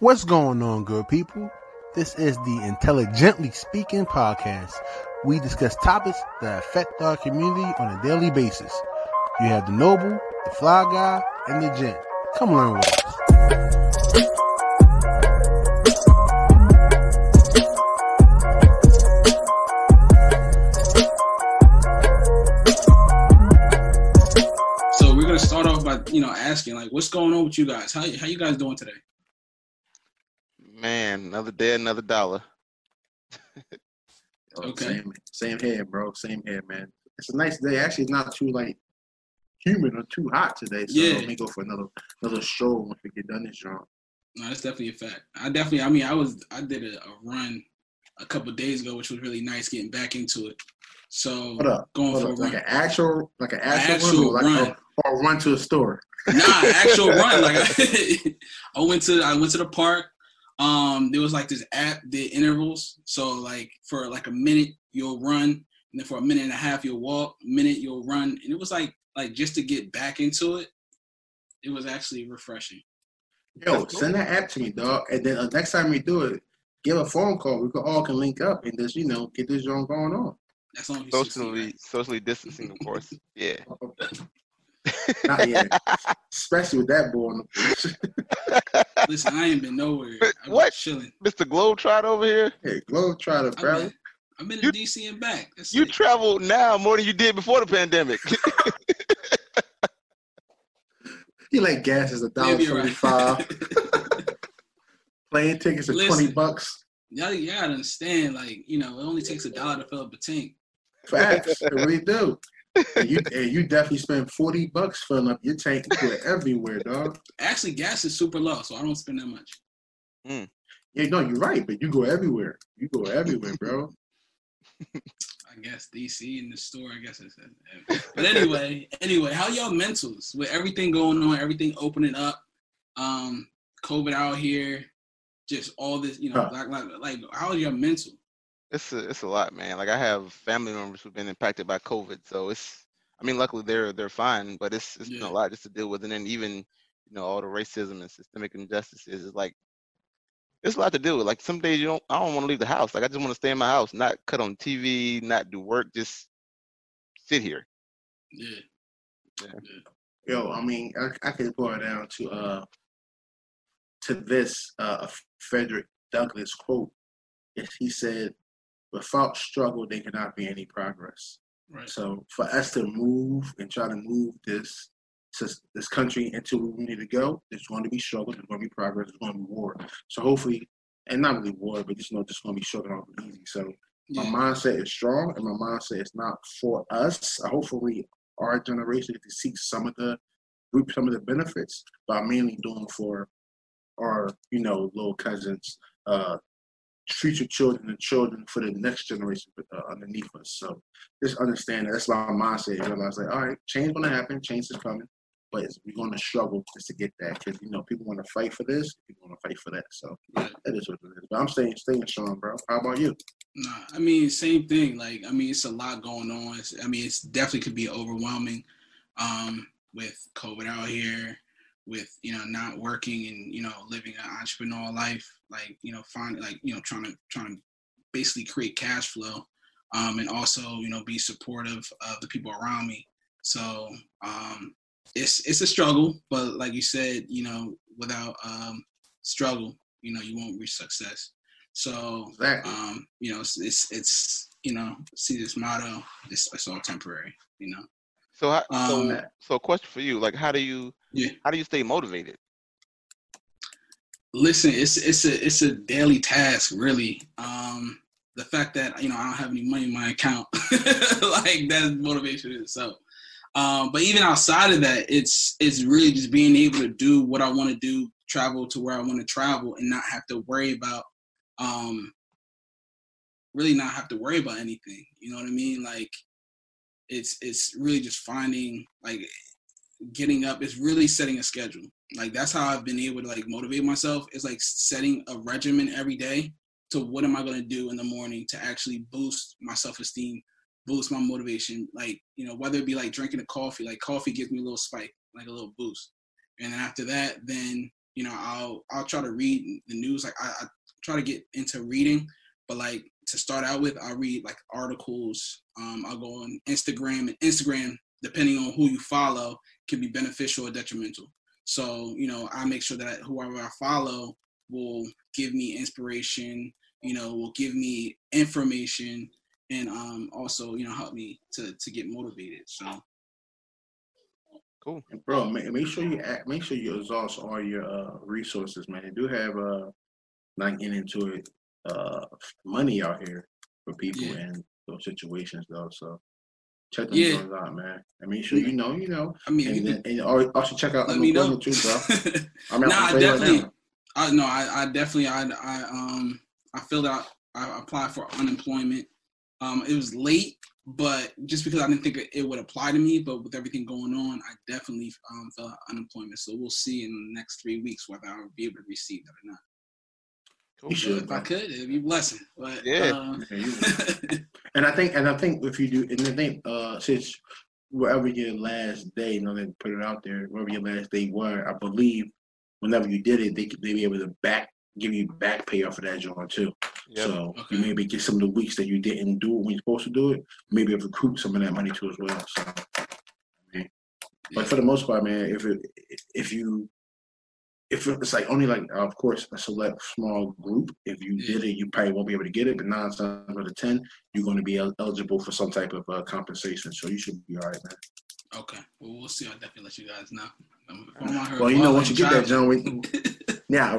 What's going on, good people? This is the Intelligently Speaking podcast. We discuss topics that affect our community on a daily basis. You have the noble, the fly guy, and the gent. Come learn with us. So we're gonna start off by you know asking like, what's going on with you guys? How how you guys doing today? Man, another day, another dollar. Oh, Okay. Same, same here, bro. Same here, man. It's a nice day. Actually, it's not too like humid or too hot today. So Yeah. let me go for another another stroll once we get done this job. No, that's definitely a fact. I definitely, I mean, I was, I did a, a run a couple days ago, which was really nice, getting back into it. So Hold up. going Hold for a up. Like an actual like an actual, actual run, or like run. A, or run to a store. nah, actual run. Like I, I went to, I went to the park. Um, there was like this app did intervals. So like for like a minute you'll run, and then for a minute and a half you'll walk. A minute you'll run, and it was like like just to get back into it. It was actually refreshing. Yo, cool. send that app to me, dog. And then uh, next time we do it, give a phone call. We can all can link up and just you know get this joint going on. That's only 16, Socially, socially distancing, of course. Yeah. Not yet, especially with that boy. On the Listen, I ain't been nowhere. I've been What? chilling. Mr. Globetrot over here. hey, Glow, try to I've bro. I've been You- to DC and back. That's You it. travel now more than you did before the pandemic. He like gas is a dollar Maybe you're right. Plane tickets are Listen. twenty bucks. Y'all, you gotta understand, like, you know, it only takes a dollar to fill up a tank. Facts, it really do. And you and you definitely spend forty bucks filling up your tank. You go everywhere, dog. Actually, gas is super low, so I don't spend that much. Mm. Yeah, no, you're right, but you go everywhere. You go everywhere, bro. I guess DC in the store. I guess it's. But anyway, anyway, how y'all mentals with everything going on, everything opening up, um, COVID out here, just all this, you know, Huh. black lives. Like, how are your mental? It's a, it's a lot, man. Like I have family members who've been impacted by COVID, so it's. I mean, luckily they're they're fine, but it's it's been Yeah. a lot just to deal with, and then even you know all the racism and systemic injustices is like. It's a lot to deal with. Like some days you don't. I don't want to leave the house. Like I just want to stay in my house, not cut on TV, not do work, just sit here. Yeah. Yeah. yeah. Yo, I mean, I, I could boil it down to uh to this uh Frederick Douglass quote. Yes, he said, "Without struggle, there cannot be any progress." Right. So for us to move and try to move this this, country into where we need to go, there's going to be struggle, there's going to be progress, there's going to be war. So hopefully, and not really war, but just know just going to be struggle not easy. So my Yeah. mindset is strong, and my mindset is not for us. Hopefully, our generation to see some of the reap some of the benefits, but I'm mainly doing for our you know little cousins, uh, future children and children for the next generation uh, underneath us. So just understand that that's my mindset. Realize like, all right, change gonna happen, change is coming, but we're gonna struggle just to get that because you know people want to fight for this, people want to fight for that. So Yeah. that is what it is. But I'm staying staying strong, bro. How about you? Nah, I mean, same thing. Like, I mean, it's a lot going on. It's, I mean, it's definitely could be overwhelming um, with COVID out here, with you know not working and you know living an entrepreneurial life. Like, you know, find like you know trying to trying to basically create cash flow, um, and also you know be supportive of the people around me. So um, it's it's a struggle, but like you said, you know, without um, struggle, you know, you won't reach success. So Exactly. um, you know, it's, it's it's you know, see this motto, it's, it's all temporary, you know. So, how, so, Um, so, a question for you: Like, how do you, Yeah. how do you stay motivated? Listen, it's it's a it's a daily task, really. Um, the fact that you know I don't have any money in my account, like that's motivation in itself. Um, but even outside of that, it's it's really just being able to do what I want to do, travel to where I want to travel, and not have to worry about, um, really not have to worry about anything. You know what I mean? Like, it's it's really just finding like getting up. It's really setting a schedule. Like that's how I've been able to like motivate myself. Is like setting a regimen every day to what am I to do in the morning to actually boost my self esteem, boost my motivation. Like you know whether it be like drinking a coffee. Like coffee gives me a little spike, like a little boost. And then after that, then you know, I'll I'll try to read the news. Like I, I try to get into reading, but like to start out with, I'll read like articles. Um, I'll go on Instagram and Instagram, depending on who you follow, can be beneficial or detrimental. So, you know, I make sure that whoever I follow will give me inspiration, you know, will give me information and um also, you know, help me to to get motivated. So Cool. And bro, make, make sure you act, make sure you exhaust all your uh, resources, man. You do have uh, not getting into it, uh, money out here for people Yeah. in those situations though. So check them Yeah. things out, man. I mean, sure you know, you know, I mean, and, then, and al- also check out let me know. too, bro. I mean, Nah, I saying right definitely- I no, I, I definitely I I um I filled out I applied for unemployment. Um it was late, but just because I didn't think it, it would apply to me, but with everything going on, I definitely um filled out unemployment. So we'll see in the next three weeks whether I'll be able to receive that or not. Cool. You should, if I could, it'd be a blessing. But Yeah. Yeah, you- And I think, and I think if you do, and I think, uh, since wherever your last day, you know, they put it out there, wherever your last day were, I believe, whenever you did it, they could they be able to back give you back pay off of that joint too. Yep. So Okay. you maybe get some of the weeks that you didn't do it when you're supposed to do it, maybe recoup some of that money too as well. So, I mean, but for the most part, man, if it if you if it's like only like of course a select small group, if you did it, you probably won't be able to get it. But nine times out of ten, you're going to be eligible for some type of uh, compensation. So you should be all right, man. okay, well we'll see. I'll definitely let you guys know. If I'm out here Well, you know, once you get that, John, we, yeah,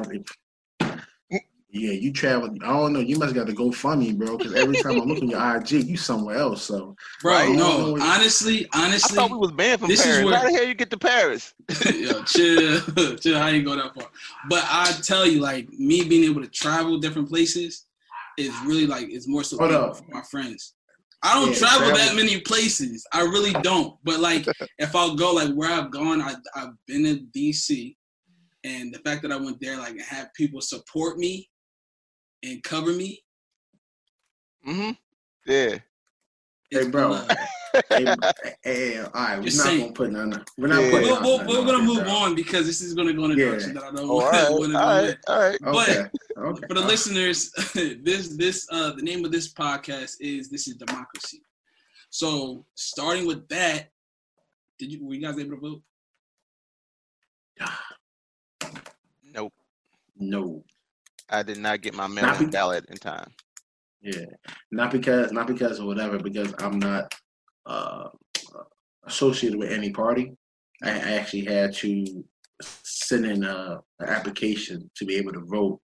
yeah, you travel. I don't know. You must got to go funny, bro. Because every time I look looking at your IG, you somewhere else. So Right. no, honestly, honestly, I honestly, thought we was banned from this is Paris. where- How the hell you get to Paris? Yo, chill, chill. I ain't go that far. But I tell you, like me being able to travel different places is really like it's more so Hold than up. for my friends. I don't Yeah, travel, that many places. I really don't. But like if I'll go like where I've gone, I I've been in DC, and the fact that I went there, like and have people support me and cover me. Mm-hmm. Yeah. Hey, bro. blood. hey, hey, hey, all right, we're Just not saying. gonna put none. We're not Yeah. putting. We're, we're, nothing we're gonna move bro. on because this is gonna go in a Yeah. direction that I don't Oh, want right. to All go in. right. All right. Okay. Okay. For the listeners, this this uh the name of this podcast is This is Democracy. So starting with that, did you were you guys able to vote? Nope. No. I did not get my mail-in be- ballot in time. Yeah. Not because. Not because of whatever. Because I'm not uh, associated with any party. I, I actually had to send in a, an application to be able to vote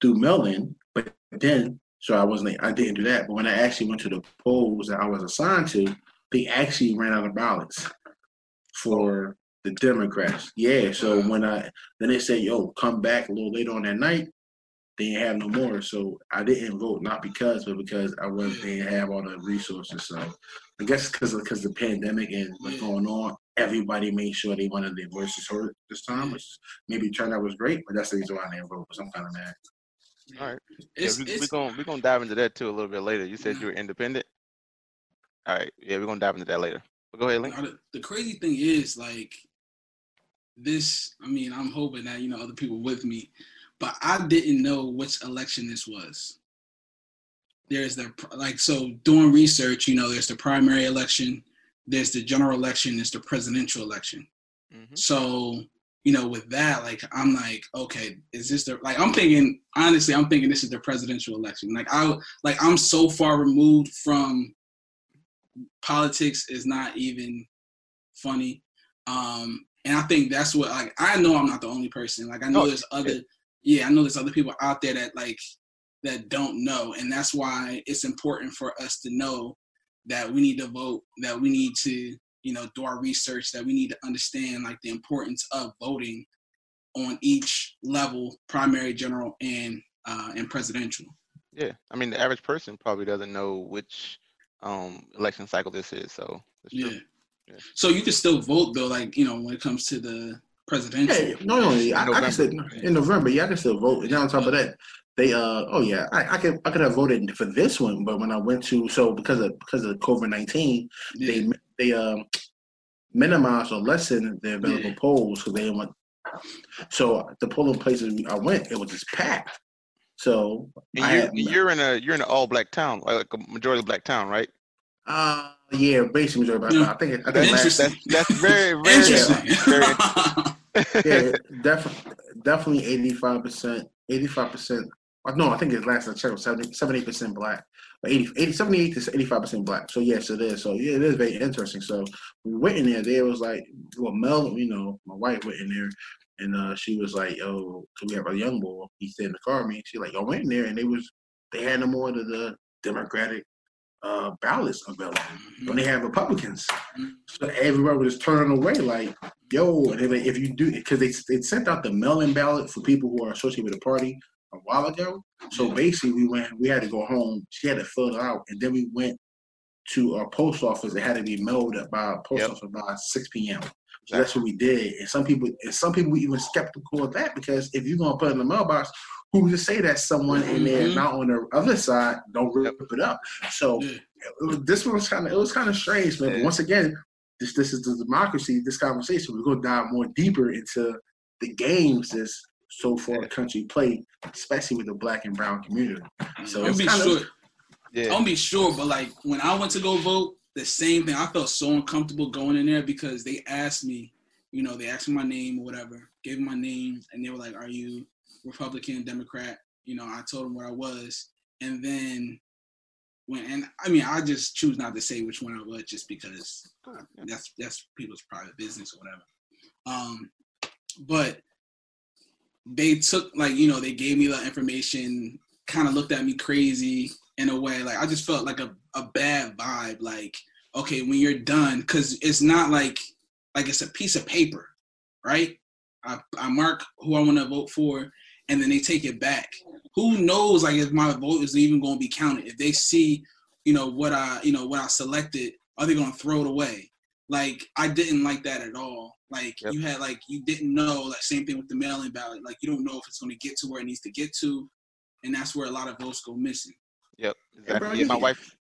through mail-in, but then so I wasn't. I didn't do that. But when I actually went to the polls that I was assigned to, they actually ran out of ballots for the Democrats. Yeah. So when I then they said, "Yo, come back a little later on that night," they didn't have no more. So I didn't vote, not because, but because I was they didn't have all the resources. So I guess because because the pandemic and what's going on, everybody made sure they wanted their voices heard this time, which maybe turnout was great, but that's the reason why I didn't vote. Because I'm kind of mad. All right. It's, yeah, we, it's we're gonna we're gonna dive into that too a little bit later. You said you were independent. All right. Yeah, we're gonna dive into that later. But go ahead, Link. the, the crazy thing is like this. I mean, I'm hoping that you know other people with me, but I didn't know which election this was. There's the like so doing research. You know, there's the primary election, there's the general election, there's the presidential election. Mm-hmm. So, you know, with that, like, I'm like, okay, is this the like? I'm thinking honestly, I'm thinking this is the presidential election. Like, I like I'm so far removed from politics is not even funny. Um, and I think that's what like I know I'm not the only person. Like, I know Oh, there's other, yeah, I know there's other people out there that like that don't know, and that's why it's important for us to know that we need to vote, that we need to you know do our research that we need to understand like the importance of voting on each level primary general and uh and presidential Yeah. I mean, the average person probably doesn't know which um election cycle this is. So that's yeah. true. Yeah. so you can still vote though like you know when it comes to the presidential Yeah, no, no, I, I can still November. in November. Yeah, I can still vote. And on top of that, they uh oh yeah, I, I could I could have voted for this one, but when I went to so because of because of COVID nineteen, yeah. they they um minimized or lessened the available Yeah. polls because they didn't want So the polling places I went, it was just packed. So And you're, had, you're in a you're in an all black town, like a majority black town, right? uh, yeah, basically majority. Yeah. I think I think last, Interesting. That's that's very very Interesting. very yeah, definitely, definitely eighty-five percent, eighty-five percent. No, I think it's last I checked was 70, 78 percent black, but 80, 80 78 to eighty-five percent black. So yes, it is. So yeah, it is very interesting. So we went in there. There was like, well, Mel, you know, my wife went in there, and uh, she was like, "Oh, so we have a young boy. He stayed in the car me." She like, "Y'all went in there, and they was they had no more of the Democratic uh, ballots available. Mm-hmm. When they have Republicans, mm-hmm. so everybody was just turning away, like, yo, and if you do, because they they sent out the mail-in ballot for people who are associated with the party a while ago. So mm-hmm. basically, we went, we had to go home. She had to fill it out, and then we went to our post office. It had to be mailed up by a post Yep. office by six p.m. So that's what we did. And some people, and some people were even skeptical of that because if you're gonna put it in the mailbox, who's to say that someone in there Mhm. not on the other side don't rip it up? So Yeah. it this one was kind of it was kind of strange, man. But once again, this this is the democracy. This conversation we're gonna dive more deeper into the games this so far the country played, especially with the black and brown community. So I'll be kind sure. of yeah. I'll be sure, but like when I went to go vote, the same thing. I felt so uncomfortable going in there because they asked me, you know, they asked me my name or whatever, gave me my name, and they were like, "Are you Republican, Democrat?" You know, I told them what I was, and then when and I mean, I just choose not to say which one I was just because that's that's people's private business or whatever. Um, but they took like you know they gave me the information, kind of looked at me crazy in a way. Like I just felt like a, a bad vibe. Like okay, when you're done, because it's not like like it's a piece of paper, right? I, I mark who I want to vote for, and then they take it back. Who knows? Like if my vote is even going to be counted? If they see, you know what I you know what I selected, are they going to throw it away? Like I didn't like that at all. Like Yep. you had like you didn't know. Like same thing with the mail-in ballot. Like you don't know if it's going to get to where it needs to get to, and that's where a lot of votes go missing. Yep. Hey, Exactly. bro, yeah, my can- wife.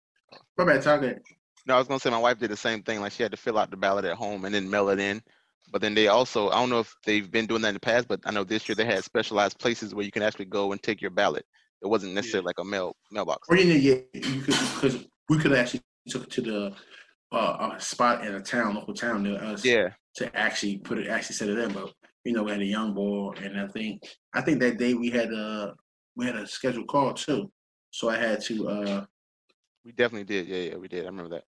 my bad talking. No, I was gonna say my wife did the same thing. Like she had to fill out the ballot at home and then mail it in. But then they also, I don't know if they've been doing that in the past, but I know this year they had specialized places where you can actually go and take your ballot. It wasn't necessarily like a mail mailbox. Or you know, yeah, you could because we could actually took it to the uh, a spot in a town, local town near us. Yeah. to actually put it actually set it in. But you know, we had a young boy, and I think I think that day we had a we had a scheduled call too. So I had to uh We definitely did. Yeah, yeah, we did. I remember that.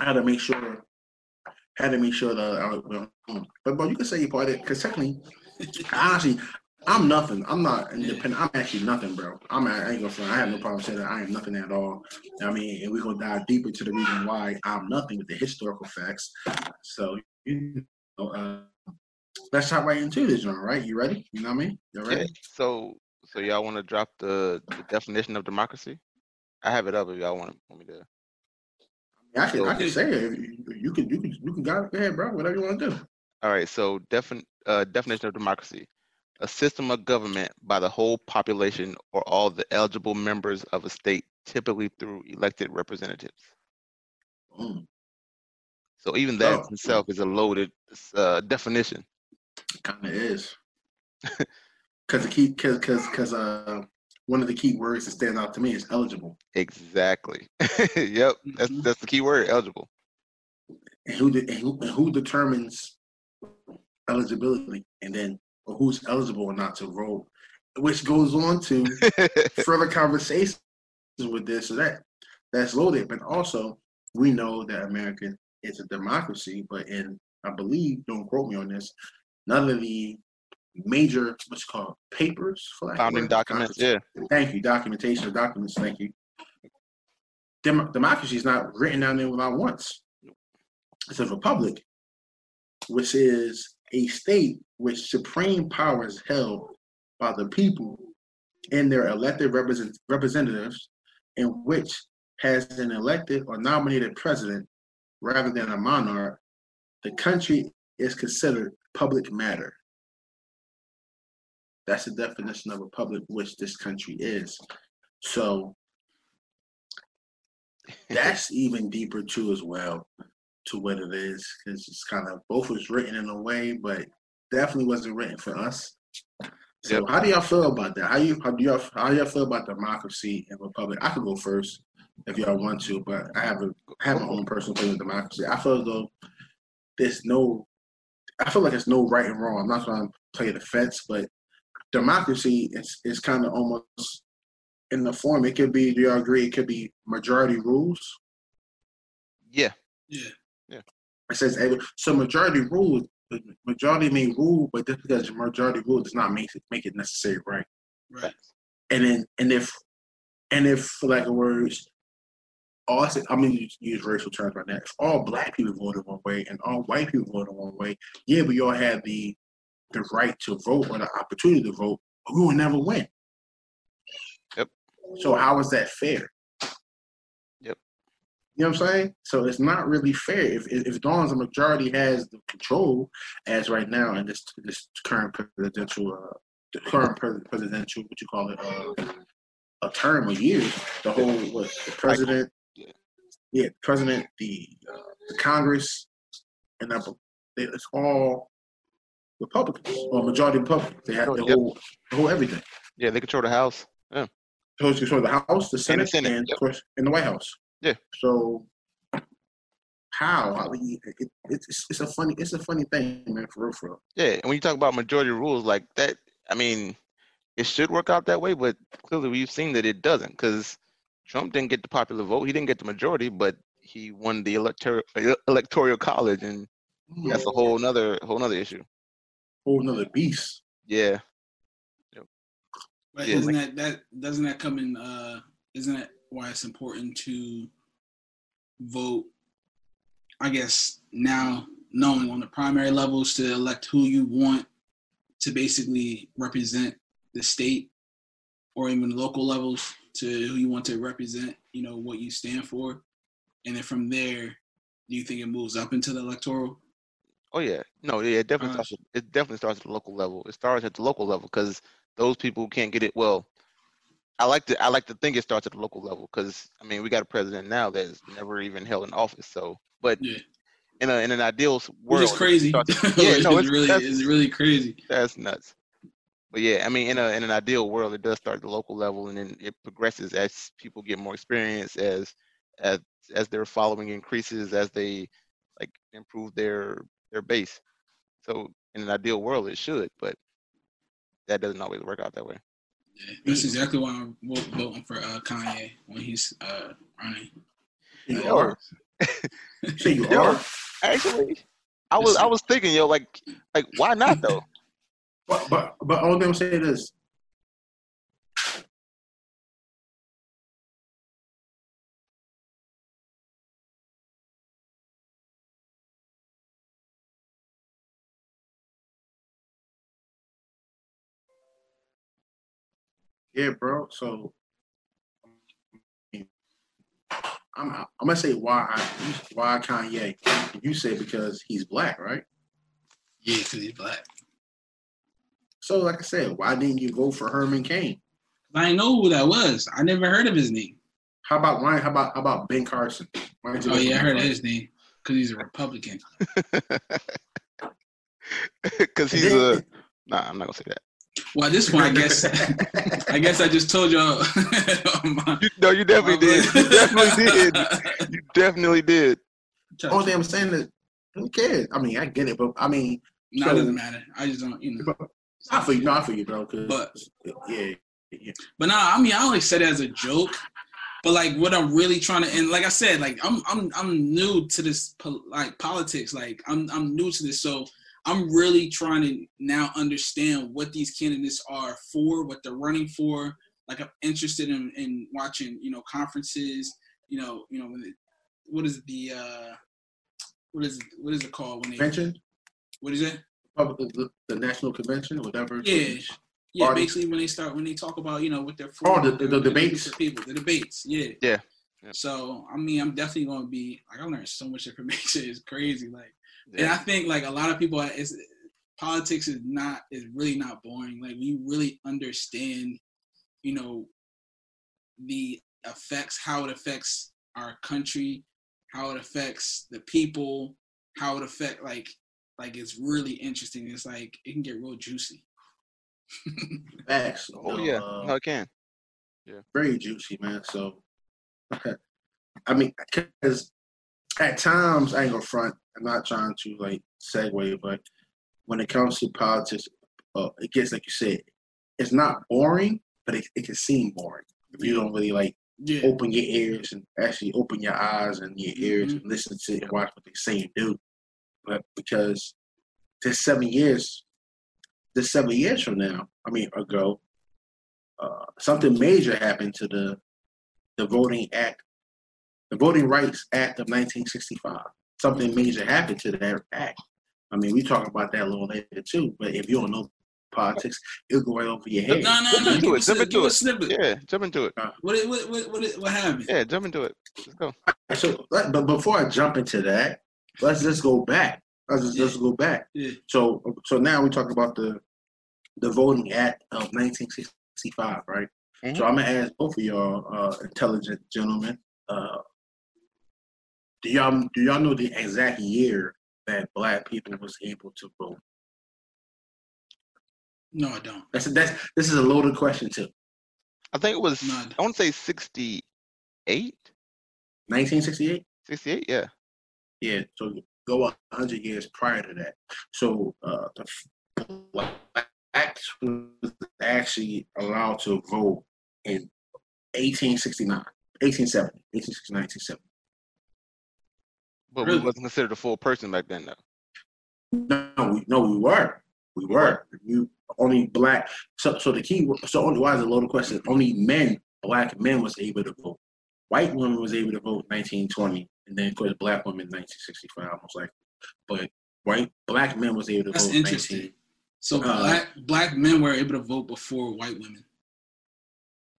I had to make sure had to make sure that I was well, home. But bro, you can say part of it because technically, honestly, I'm nothing. I'm not independent. I'm actually nothing, bro. I'm I ain't gonna front. I have no problem saying that I am nothing at all. I mean, and we're gonna dive deeper into the reason why I'm nothing with the historical facts. So you know, uh, let's hop right into this, John. Right? You ready? You know what I mean? You Yeah. So, so y'all want to drop the, the definition of democracy? I have it up if y'all want, want me to. I can I can say it. You, you can you can you can go ahead, bro. Whatever you want to do. All right. So, defin, uh, definition of democracy: a system of government by the whole population or all the eligible members of a state, typically through elected representatives. Mm, So even that Oh. itself is a loaded uh, definition. kind of is. Because the key, because because because uh, one of the key words that stands out to me is eligible. Exactly. yep. That's Mhm. that's the key word, eligible. and who, de- and who, who determines eligibility and then who's eligible or not to vote, which goes on to further conversations with this or that. That's loaded, but also we know that America is a democracy, but in I believe, don't quote me on this, none of the major what's called papers for lack of a Founding documents. Yeah. Thank you. Documentation of documents. Thank you. Dem- democracy is not written down there without once. It's a republic, which is a state which supreme power is held by the people and their elected represent- representatives, in which has an elected or nominated president rather than a monarch. The country is considered public matter. That's the definition of a public, which this country is. So that's even deeper too, as well, to what it is, because it's kind of both is written in a way, but definitely wasn't written for us. So Yep. how do y'all feel about that? How you how do y'all how do y'all feel about democracy and republic? I could go first if y'all want to, but I have a I have my own personal opinion of democracy. I feel as though there's no I feel like there's no right and wrong. I'm not trying to play the fence, but democracy is is kind of almost in the form. It could be. Do you agree? It could be majority rules. Yeah, Yeah. Yeah. It says so majority rules. Majority may rule, but just because majority rule does not make it make it necessary right. Right. And then and if and if for lack of words, all I'm gonna use, use racial terms right now. If all black people voted one way and all white people voted one way, yeah, we all had the the right to vote or the opportunity to vote, we will never win. Yep. So how is that fair? Yep. You know what I'm saying? So it's not really fair. If if, if Dawn's a majority has the control as right now in this this current presidential uh the current presidential what you call it uh, a term of years, the whole what the president, Yeah. president, the uh, the Congress, and that, it's all Republicans or majority Republicans. They have the Oh, Yep. whole the whole everything. yeah, they control the house. Yeah. So control the House, the Senate, and, Senate, of yep. course, and the White House. Yeah. So how? I mean, it, it's it's a funny it's a funny thing, man. For real, for real. Yeah, and when you talk about majority rules like that, I mean, it should work out that way, but clearly we've seen that it doesn't because Trump didn't get the popular vote. He didn't get the majority, but he won the electoral electoral college, and that's a mm. whole nother whole nother issue. Whole another beast. Yeah, But Yeah, isn't like- that that doesn't that come in? Uh, isn't that why it's important to vote? I guess now knowing on the primary levels to elect who you want to basically represent the state, or even local levels to who you want to represent. You know what you stand for, and then from there, do you think it moves up into the electoral? Oh yeah, no, yeah, it definitely Uh, starts. At, it definitely starts at the local level. It starts at the local level because those people who can't get it. Well, I like to I like to think it starts at the local level because I mean we got a president now that's never even held an office. So, but Yeah. in a in an ideal world, Which is it crazy. starts- yeah, no, it's it's- really it's really crazy. that's nuts. But yeah, I mean, in a in an ideal world, it does start at the local level, and then it progresses as people get more experience, as as as their following increases, as they like improve their their base. So in an ideal world, it should, but that doesn't always work out that way. Yeah, that's exactly why I'm voting for uh, Kanye when he's uh, running. You Yo. are. You say are. Actually, I was I was thinking, yo, like like why not though? But but but all I'm saying is Yeah, bro. So I'm I'm gonna say why I, why Kanye. You say because he's black, right? Yeah, because he's black. So like I said, why didn't you vote for Herman Cain? I didn't know who that was. I never heard of his name. How about why? How about how about Ben Carson? Why Oh yeah, I heard of Carson? his name because he's a Republican. Because he's a nah. I'm not gonna say that. Well, at this point, I guess I guess I just told y'all. my- You, no, you definitely did. You definitely did. You definitely did. Only thing I'm saying is, who cares? I mean, I get it, but I mean, No, so- it doesn't matter. I just don't, you know. not for you, not for you, bro. 'cause- But- yeah, yeah, But no, I mean, I only said it as a joke. But like, what I'm really trying to, and like I said, like I'm, I'm, I'm new to this, po- like politics. Like I'm, I'm new to this, so I'm really trying to now understand what these candidates are for, what they're running for. Like I'm interested in, in watching, you know, conferences. You know, you know, when it, what is the, uh, what is, it, what is it called when they, convention, what is it? public, the, the national convention, or whatever. Yeah. Yeah, Party. basically when they start when they talk about you know what they're for. Oh, the- what the they're gonna do debates. people, the debates, yeah, Yeah, yeah. So I mean, I'm definitely going to be like I learned so much information. It's crazy, like, and I think like a lot of people, it's politics is not is really not boring. Like we really understand, you know, the effects, how it affects our country, how it affects the people, how it affect like like it's really interesting. It's like it can get real juicy. Facts. Oh No, yeah, uh, no, it can. Yeah. Very juicy, man. So, I mean, because at times I ain't gonna front. I'm not trying to like segue, but when it comes to politics, uh, it gets like you said, it's not boring, but it, it can seem boring if you don't really like Yeah. open your ears and actually open your eyes and your ears Mhm. and listen to it and watch what they say and do. But because this seven years, this seven years from now, I mean ago, uh, something major happened to the the Voting Act, the Voting Rights Act of 1965. Something major happened to that act. I mean, we talk about that a little later too. But if you don't know politics, it'll go right over your head. No, no, Jump no. into Give it, us jump into it. snippet. Yeah, jump into it. What, what, what, what, what happened? Yeah, jump into it. Let's go. So, but before I jump into that, let's just go back. Let's just, let's go back. Yeah. So, so now we talk about the the Voting Act of 1965, right? Mhm. So I'm gonna ask both of y'all, uh, intelligent gentlemen, uh, do y'all do y'all know the exact year that Black people was able to vote? No, I don't. That's that's this is a loaded question too. I think it was. No, I I don't. want to say 68, 1968. 68. Yeah. Yeah, so go a hundred years prior to that. So uh, the blacks was actually allowed to vote in 1869, 1870, 1869, 1870. But Really? we wasn't considered a full person back then, though. No, we no, we were, we were. You only black. So, so the key. So only why is a loaded question? Only men, black men, was able to vote. White women was able to vote 1920, and then of course black women 1965, almost like. But white black men was able to That's vote. interesting. 19, So Uh, black black men were able to vote before white women.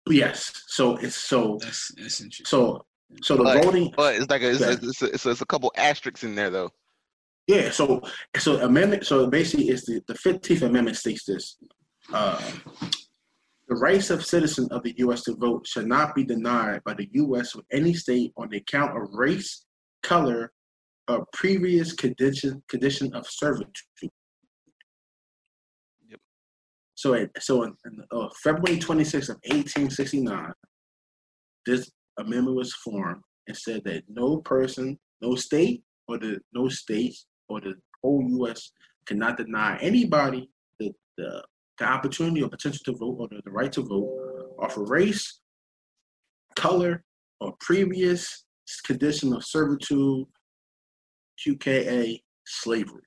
Yes. So it's so That's that's interesting. so so the But- voting. But it's like a, it's, Yeah. it's, a, it's, a, it's a couple asterisks in there, though. Yeah. So so amendment. So basically, it's the the Fifteenth Amendment states this. Uh, the rights of citizens of the U.S. to vote shall not be denied by the U.S. or any state on the account of race, color, or previous condition condition of servitude. Yep. So, it, so in, in, uh, February 26th of 1869, this amendment was formed and said that no person, no state, or the no states or the whole U.S. cannot deny anybody the, the, the opportunity or potential to vote or the, the right to vote off of race, color, or previous condition of servitude, QKA, slavery.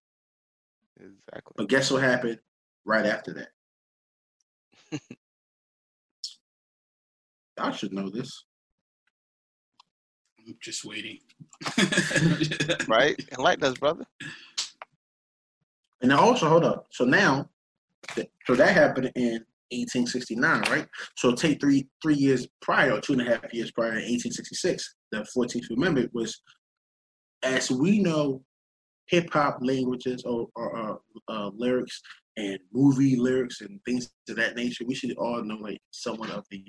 Exactly. But guess what happened right after that? I should know this. I'm just waiting. Right? Enlighten us, brother. And then also, hold up. So now, so that happened in 1869, right? So take three three years prior, or two and a half years prior, in 1866, the 14th Amendment was, as we know, hip hop languages or, or uh, uh, lyrics and movie lyrics and things of that nature. We should all know like somewhat of the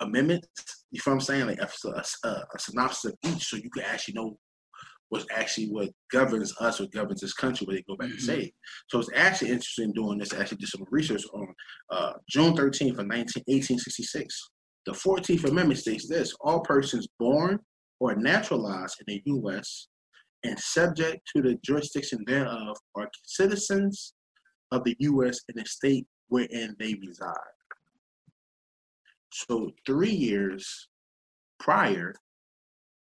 amendments. You know what I'm saying? Like a, a, a synopsis of each, so you can actually know what's actually what governs us or governs this country, where they go back and Mhm. say. So it's actually interesting doing this. I actually did some research on uh, June 13th of 19, 1866. The 14th Amendment states this: All persons born or naturalized in the U.S. and subject to the jurisdiction thereof are citizens of the U.S. and the state wherein they reside. So three years prior,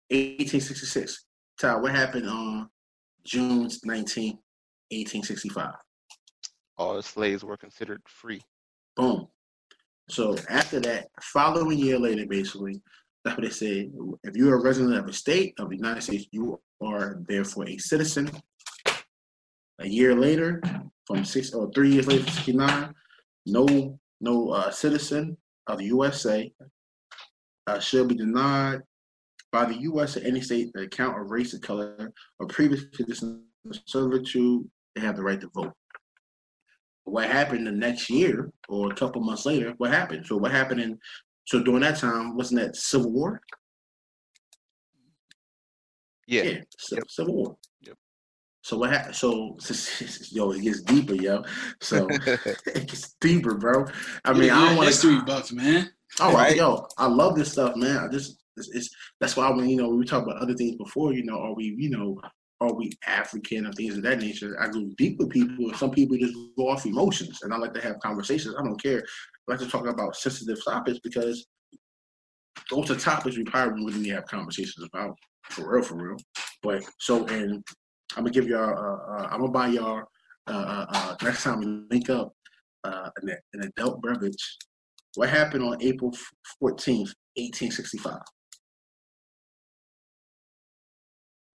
1866. Ty, what happened on June 19, 1865? All the slaves were considered free. Boom. So after that, following year later, basically, that's what they said. If you're a resident of a state of the United States, you are therefore a citizen. A year later, from six or three years later, from 69, no no uh, citizen of the USA uh, shall be denied by the U.S. or any state the account of race or color or previous condition of servitude. They have the right to vote what happened the next year or a couple months later, what happened? So what happened in so during that time, wasn't that Civil War? Yeah. Ci- Yep. Civil War. Yep. So what happened? So yo, it gets deeper, yo. So it gets deeper, bro. I mean, You're I a don't want to to. bucks, man. All right, yo, I love this stuff, man. I just it's, it's that's why when you know we talk about other things before, you know, are we you know are we African or things of that nature? I go deep with people, and some people just go off emotions, and I like to have conversations. I don't care. I like to talk about sensitive topics because those are topics we probably wouldn't really have conversations about for real, for real. But so, and I'm gonna give y'all, uh, uh, I'm gonna buy y'all uh, uh, uh, next time we link up uh, an, an adult beverage. What happened on April 14th, 1865?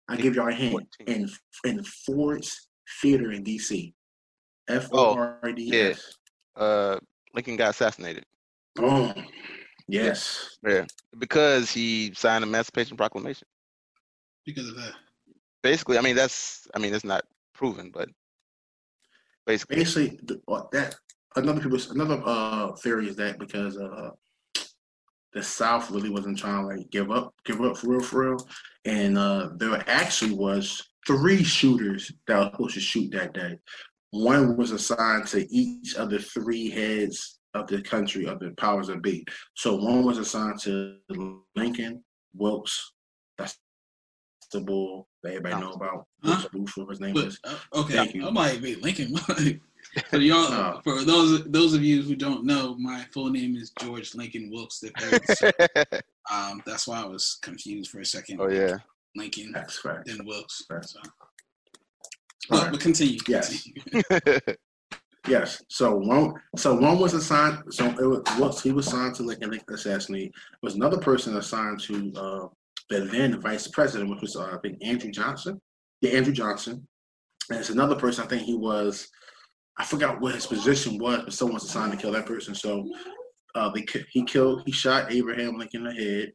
I give y'all a hint 14th. in in Ford's Theater in D.C. F O R D S. Oh, uh, Lincoln got assassinated. Oh, yes. Yeah, because he signed the Emancipation Proclamation. Because of that. Basically, I mean that's I mean it's not proven, but basically, Basically, uh, that another people's another uh theory is that because uh the South really wasn't trying to like give up, give up for real, for real, and uh there actually was three shooters that were supposed to shoot that day. One was assigned to each of the three heads of the country of the powers that be. So one was assigned to Lincoln, Wilkes, that's the bull that everybody know about. Huh? Wilkes Booth, whatever his name But is. uh, okay, Thank you. I'm like, wait, Lincoln. for y'all, No. for those those of you who don't know, my full name is George Lincoln Wilkes the Third. So, um, that's why I was confused for a second. oh yeah, Lincoln That's fact. then Wilkes. Right. So. But, right. but continue. Yes. continue. Yes. So one, so one was assigned. So it was, was he was assigned to Lincoln Lincoln assassinate. There was another person assigned to uh, the then the vice president, which was uh, I think Andrew Johnson. Yeah, Andrew Johnson. And it's another person. I think he was. I forgot what his position was, but someone's assigned to kill that person. So uh, they he killed. He shot Abraham Lincoln in the head.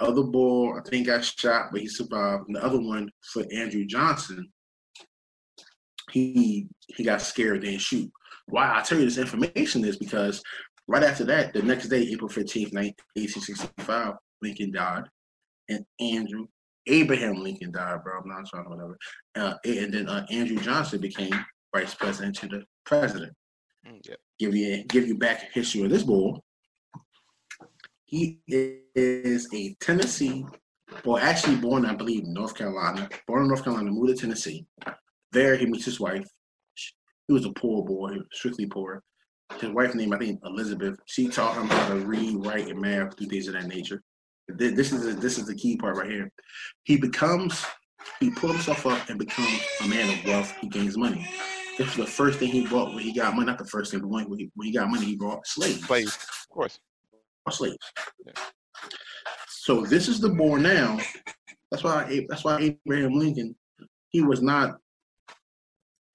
Other boy, I think, got shot, but he survived. And the other one for Andrew Johnson, he he got scared and didn't shoot. Why I tell you this information is because right after that, the next day, April 15th, 1865, Lincoln died. And Andrew, Abraham Lincoln died, bro. I'm not trying to whatever. Uh, and then uh, Andrew Johnson became vice president to the president. Mm, yeah. Give you give you back history of this boy. He is a Tennessee, well, actually born, I believe, in North Carolina. Born in North Carolina, moved to Tennessee. There, he meets his wife. He was a poor boy, strictly poor. His wife named, I think, Elizabeth. She taught him how to read, write, and math, do things of that nature. Th- This is this is the key part right here. He becomes, he pulls himself up and becomes a man of wealth. He gains money. This was the first thing he bought when he got money. Not the first thing, but when he, when he got money, he bought slaves. Slaves, of course. Bought slaves. Yeah. So this is the boy now. That's why. That's why Abraham Lincoln. He was not.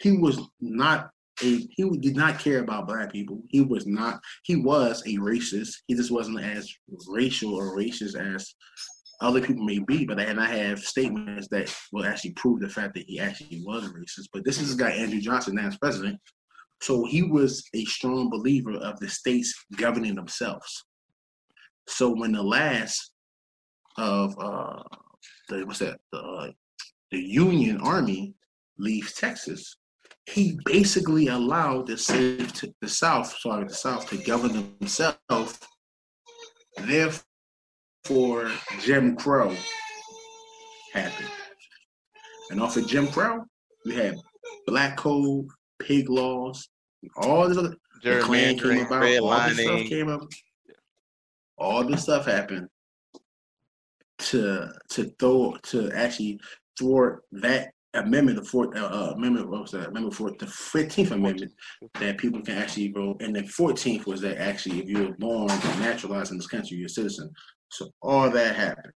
He was not a. He did not care about black people. He was not. He was a racist. He just wasn't as racial or racist as other people may be. But and I have statements that will actually prove the fact that he actually was racist. But this is this guy Andrew Johnson now as president. So he was a strong believer of the states governing themselves. So when the last of uh, the what's that the uh, the Union Army leaves Texas, he basically allowed the South, to, the South, sorry, the South to govern themselves. Therefore, Jim Crow happened, and off of Jim Crow, we had Black Code, Pig Laws, all this other the Klan came about, all this stuff came up. All this stuff happened to to throw to actually thwart that amendment, the fourth uh, uh, amendment. What was that amendment for the Fifteenth Amendment that people can actually vote, and the Fourteenth was that actually if you were born and naturalized in this country, you're a citizen. So all that happened.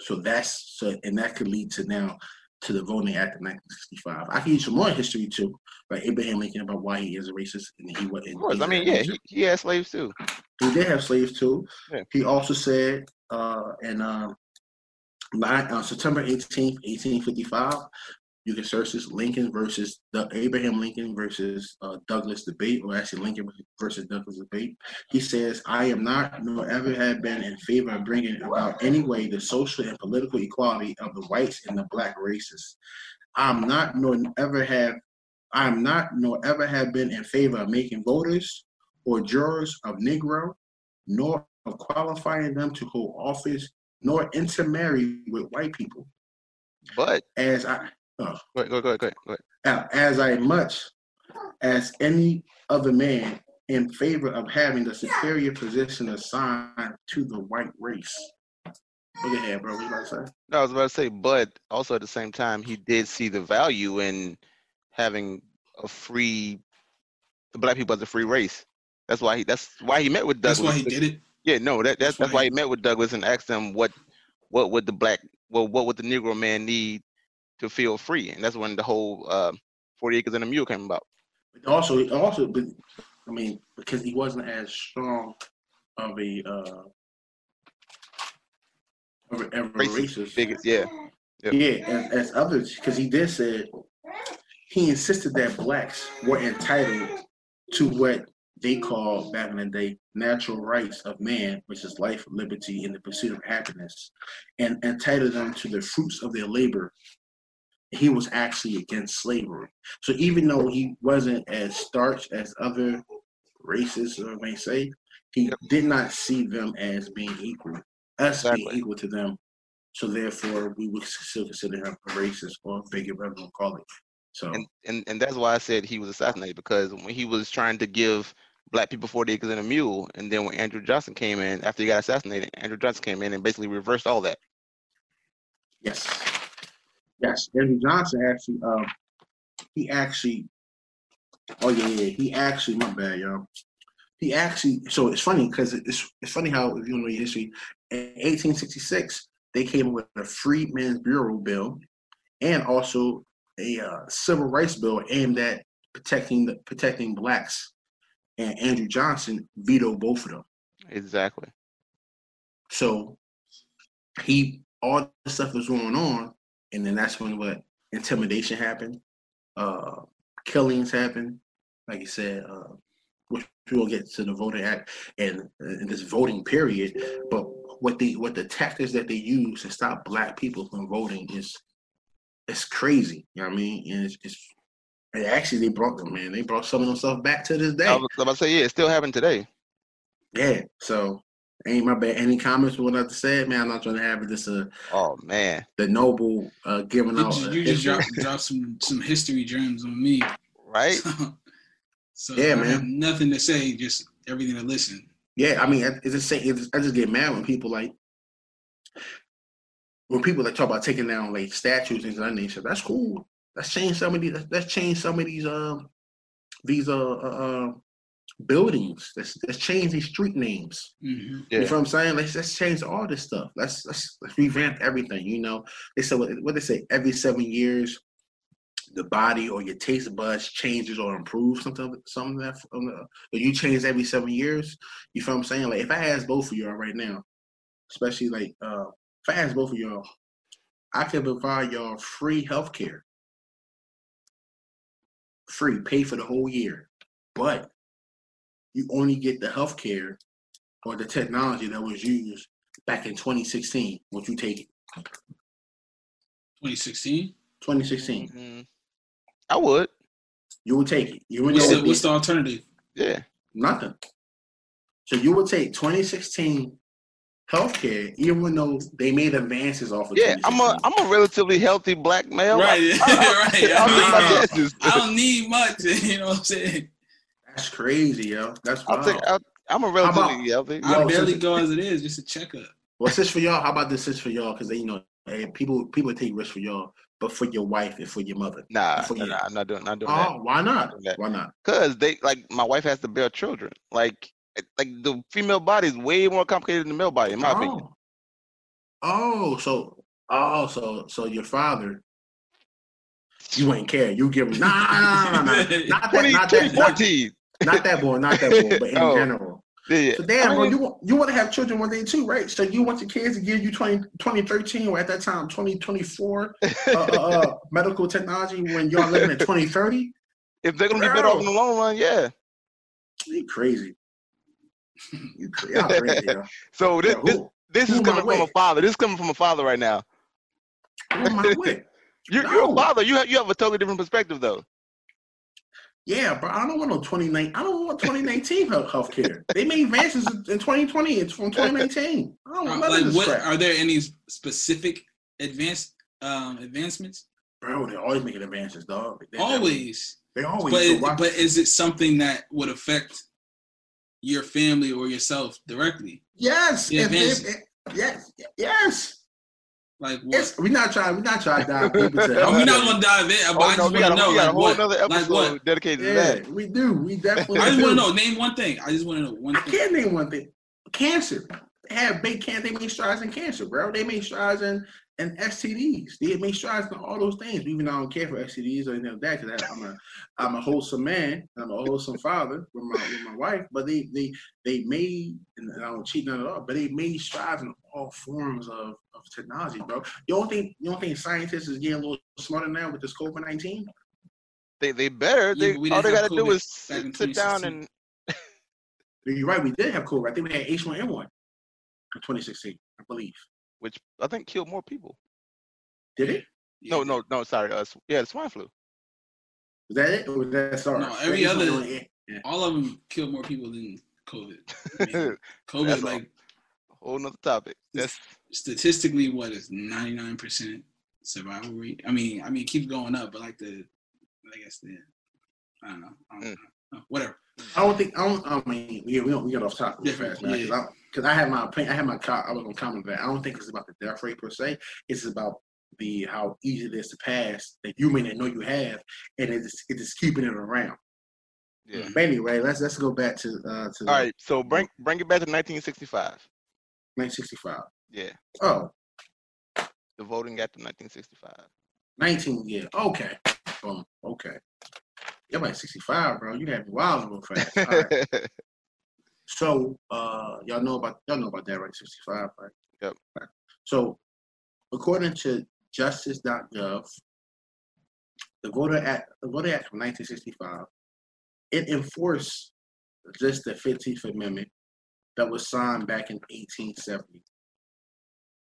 So that's so, and that could lead to now to the Voting Act of 1965. I can use some more history too, like Abraham Lincoln about why he is a racist and he was. Of course. I mean, yeah, he, he had slaves too. He did have slaves too. Yeah. He also said uh, in uh, nine, uh, September 18th, 1855, you can search this Lincoln versus the Abraham Lincoln versus uh, Douglas debate, or actually Lincoln versus Douglas debate. He says, I am not nor ever have been in favor of bringing about any way the social and political equality of the whites and the black races. I'm not nor ever have I'm not nor ever have been in favor of making voters or jurors of Negro, nor of qualifying them to hold office, nor intermarry with white people. But As I uh, go ahead, go ahead, go ahead, go ahead. as I much as any other man in favor of having the superior position assigned to the white race. Look ahead, bro. What you about to say? No, I was about to say, but also at the same time, he did see the value in having a free the black people as a free race. That's why he that's why he met with Douglas. That's why he did it. Yeah, no, that that's That's that's why why he- he met with Douglas and asked him what what would the black well what would the Negro man need to feel free, and that's when the whole uh, Forty Acres and a Mule came about. But also, also, but, I mean, because he wasn't as strong of a uh, of a, of a Racist, racist. Biggest, yeah, Yeah, as, as others, because he did said he insisted that blacks were entitled to what they called back in the day natural rights of man, which is life, liberty, and the pursuit of happiness, and entitled them to the fruits of their labor. He was actually against slavery. So even though he wasn't as starch as other races, or I may say, he did not see them as being equal, us being equal to them. So therefore, we would still consider him a racist or bigot, whatever you call it. So and, and and that's why I said he was assassinated because when he was trying to give black people 40 acres and a mule, and then when Andrew Johnson came in after he got assassinated, Andrew Johnson came in and basically reversed all that. yes, yes, Andrew Johnson actually, um, he actually, oh yeah, yeah, he actually, my bad, y'all. He actually, so it's funny because it's it's funny how if you know your history, in 1866 they came with a Freedmen's Bureau bill, and also a uh, civil rights bill aimed at protecting the protecting blacks. And Andrew Johnson vetoed both of them. Exactly. So he all the stuff was going on, and then that's when what intimidation happened, uh, killings happened. Like you said, uh, which we will get to the voting act and in this voting period. But what the what the tactics that they use to stop black people from voting is it's crazy. You know what I mean? And it's, it's and actually they brought them, man. They brought some of them stuff back to this day. I was about to say, yeah, it still happened today. Yeah. So ain't my bad. Any comments for what I just said, man? I'm not trying to have it just a Oh man, the noble uh, giving You out. just, you just history. dropped some some history gems on me. right? so Yeah, I have man. nothing to say, just everything to listen. Yeah, I mean, I- it's just saying. It's, I just get mad when people like when people that talk about taking down like statues and things of that nature. That's cool. Let's change some of these. Let's change some of these um these uh, uh, uh buildings. Let's let's change these street names. hmm You Yeah. know what I'm saying? Let's let's change all this stuff. Let's let's, let's revamp everything. You know, they said what, what they say every seven years, the body or your taste buds changes or improves something something that you change every seven years. You feel what I'm saying? Like if I ask both of y'all right now, especially like uh if I ask both of y'all, I can provide y'all free health care. Free, pay for the whole year. But you only get the health care or the technology that was used back in 2016. Would you take it? 2016. 2016. Mhm. I would. You would take it. You would What's know the, what's the alternative? Yeah. nothing. So you would take 2016 healthcare, even though they made advances off of it. Yeah. I'm a 2016. I'm a relatively healthy black male. Right, I, I, right. I'll I don't- I don't need much. You know what I'm saying? That's crazy, yo. That's I'll wild. take. I'll, I'm a about- relatively healthy. Yo, I barely go as it is, just a checkup. What's this for y'all? How about this is for y'all? Because they, you know, hey, people people take risks for y'all, but for your wife and for your mother. Nah, For nah, you. nah, I'm not doing not doing Oh, why not? Why not? Cause they like my wife has to bear children. Like like the female body is way more complicated than the male body, in my opinion. Oh. Oh, so oh, so so your father, you wouldn't care. You give him nah, nah, nah, nah, nah. not that, 20, not that, not, not that boy, not that boy, but in Oh. general. Yeah. So damn, I bro, you want you want to have children one day too, right? So you want your kids to give you 20, 2013 or at that time 2024 uh, uh, uh, medical technology when y'all living in 2030? if they're gonna be better off in the long run, yeah. You crazy. You crazy. Y'all. So this Yeah, this, who, this who is am I coming from a father. This is coming from a father right now. who am I? You're, you're a father. You have you have a totally different perspective though. Yeah, but I don't want no 2019. I don't want 2019 health care. They made advances in in 2020. It's from 2019. I don't Uh, want none like what are there any specific advanced um advancements? Bro, they're always making advances, dog. They, Always. They always. But so why- but is it something that would affect your family or yourself directly? yes, if- if- if- yes, yes. Like what? Yes, we're not trying. We're not trying to dive deep into. Oh, we're not gonna dive in, but Oh, I no, just we want to a, know we got a whole what. other Like episode what? dedicated to that. we do. We definitely. I just want to know. Name one thing. I just want to know one I thing. can't name one thing. Cancer. They have big can. They make strides in cancer, bro. They make strides in, in STDs. They make strides in all those things. Even though I don't care for STDs or anything like that, because I'm a I'm a wholesome man. I'm a wholesome father with my with my wife. But they they they made and I don't cheat none at all. But they made strides in all forms of, of technology, bro. You don't think you don't think scientists is getting a little smarter now with this COVID nineteen? They they better. They but we all they gotta do is sit, sit down and You're right. We did have COVID. I think we had H1N1 in 2016, I believe. Which I think killed more people. Did it? No, no, no. Sorry, uh, yeah, the swine flu. Was that it? Or was that SARS? No, every That other- yeah. All of them killed more people than COVID. I mean, COVID, That's all. like Whole nother topic. That's statistically, what is ninety nine percent survival rate? I mean, I mean, it keeps going up, but like the, I guess the, I don't know, I don't Mm. know. Oh, whatever. I don't think. I don't. I mean, we we, don't, we got off topic real fast, man. Because yeah. I, 'cause I had my opinion. I had my. I was gonna comment that. I don't think it's about the death rate per se. It's about the how easy it is to pass that you may not know you have, and it's it's just keeping it around. yeah. But anyway, let's let's go back to uh to All right, so bring bring it back to 1965. 1965. Yeah, Oh, the voting after 1965. 19. Yeah. Okay. Boom. Okay. You're like 65, bro. You had me wild real fast. Right. So, uh, y'all know about y'all know about that, right? 65, right? Yep. Right. So, according to Justice.gov, the Voter Act, the Voter Act from 1965, it enforced just the 15th Amendment that was signed back in 1870.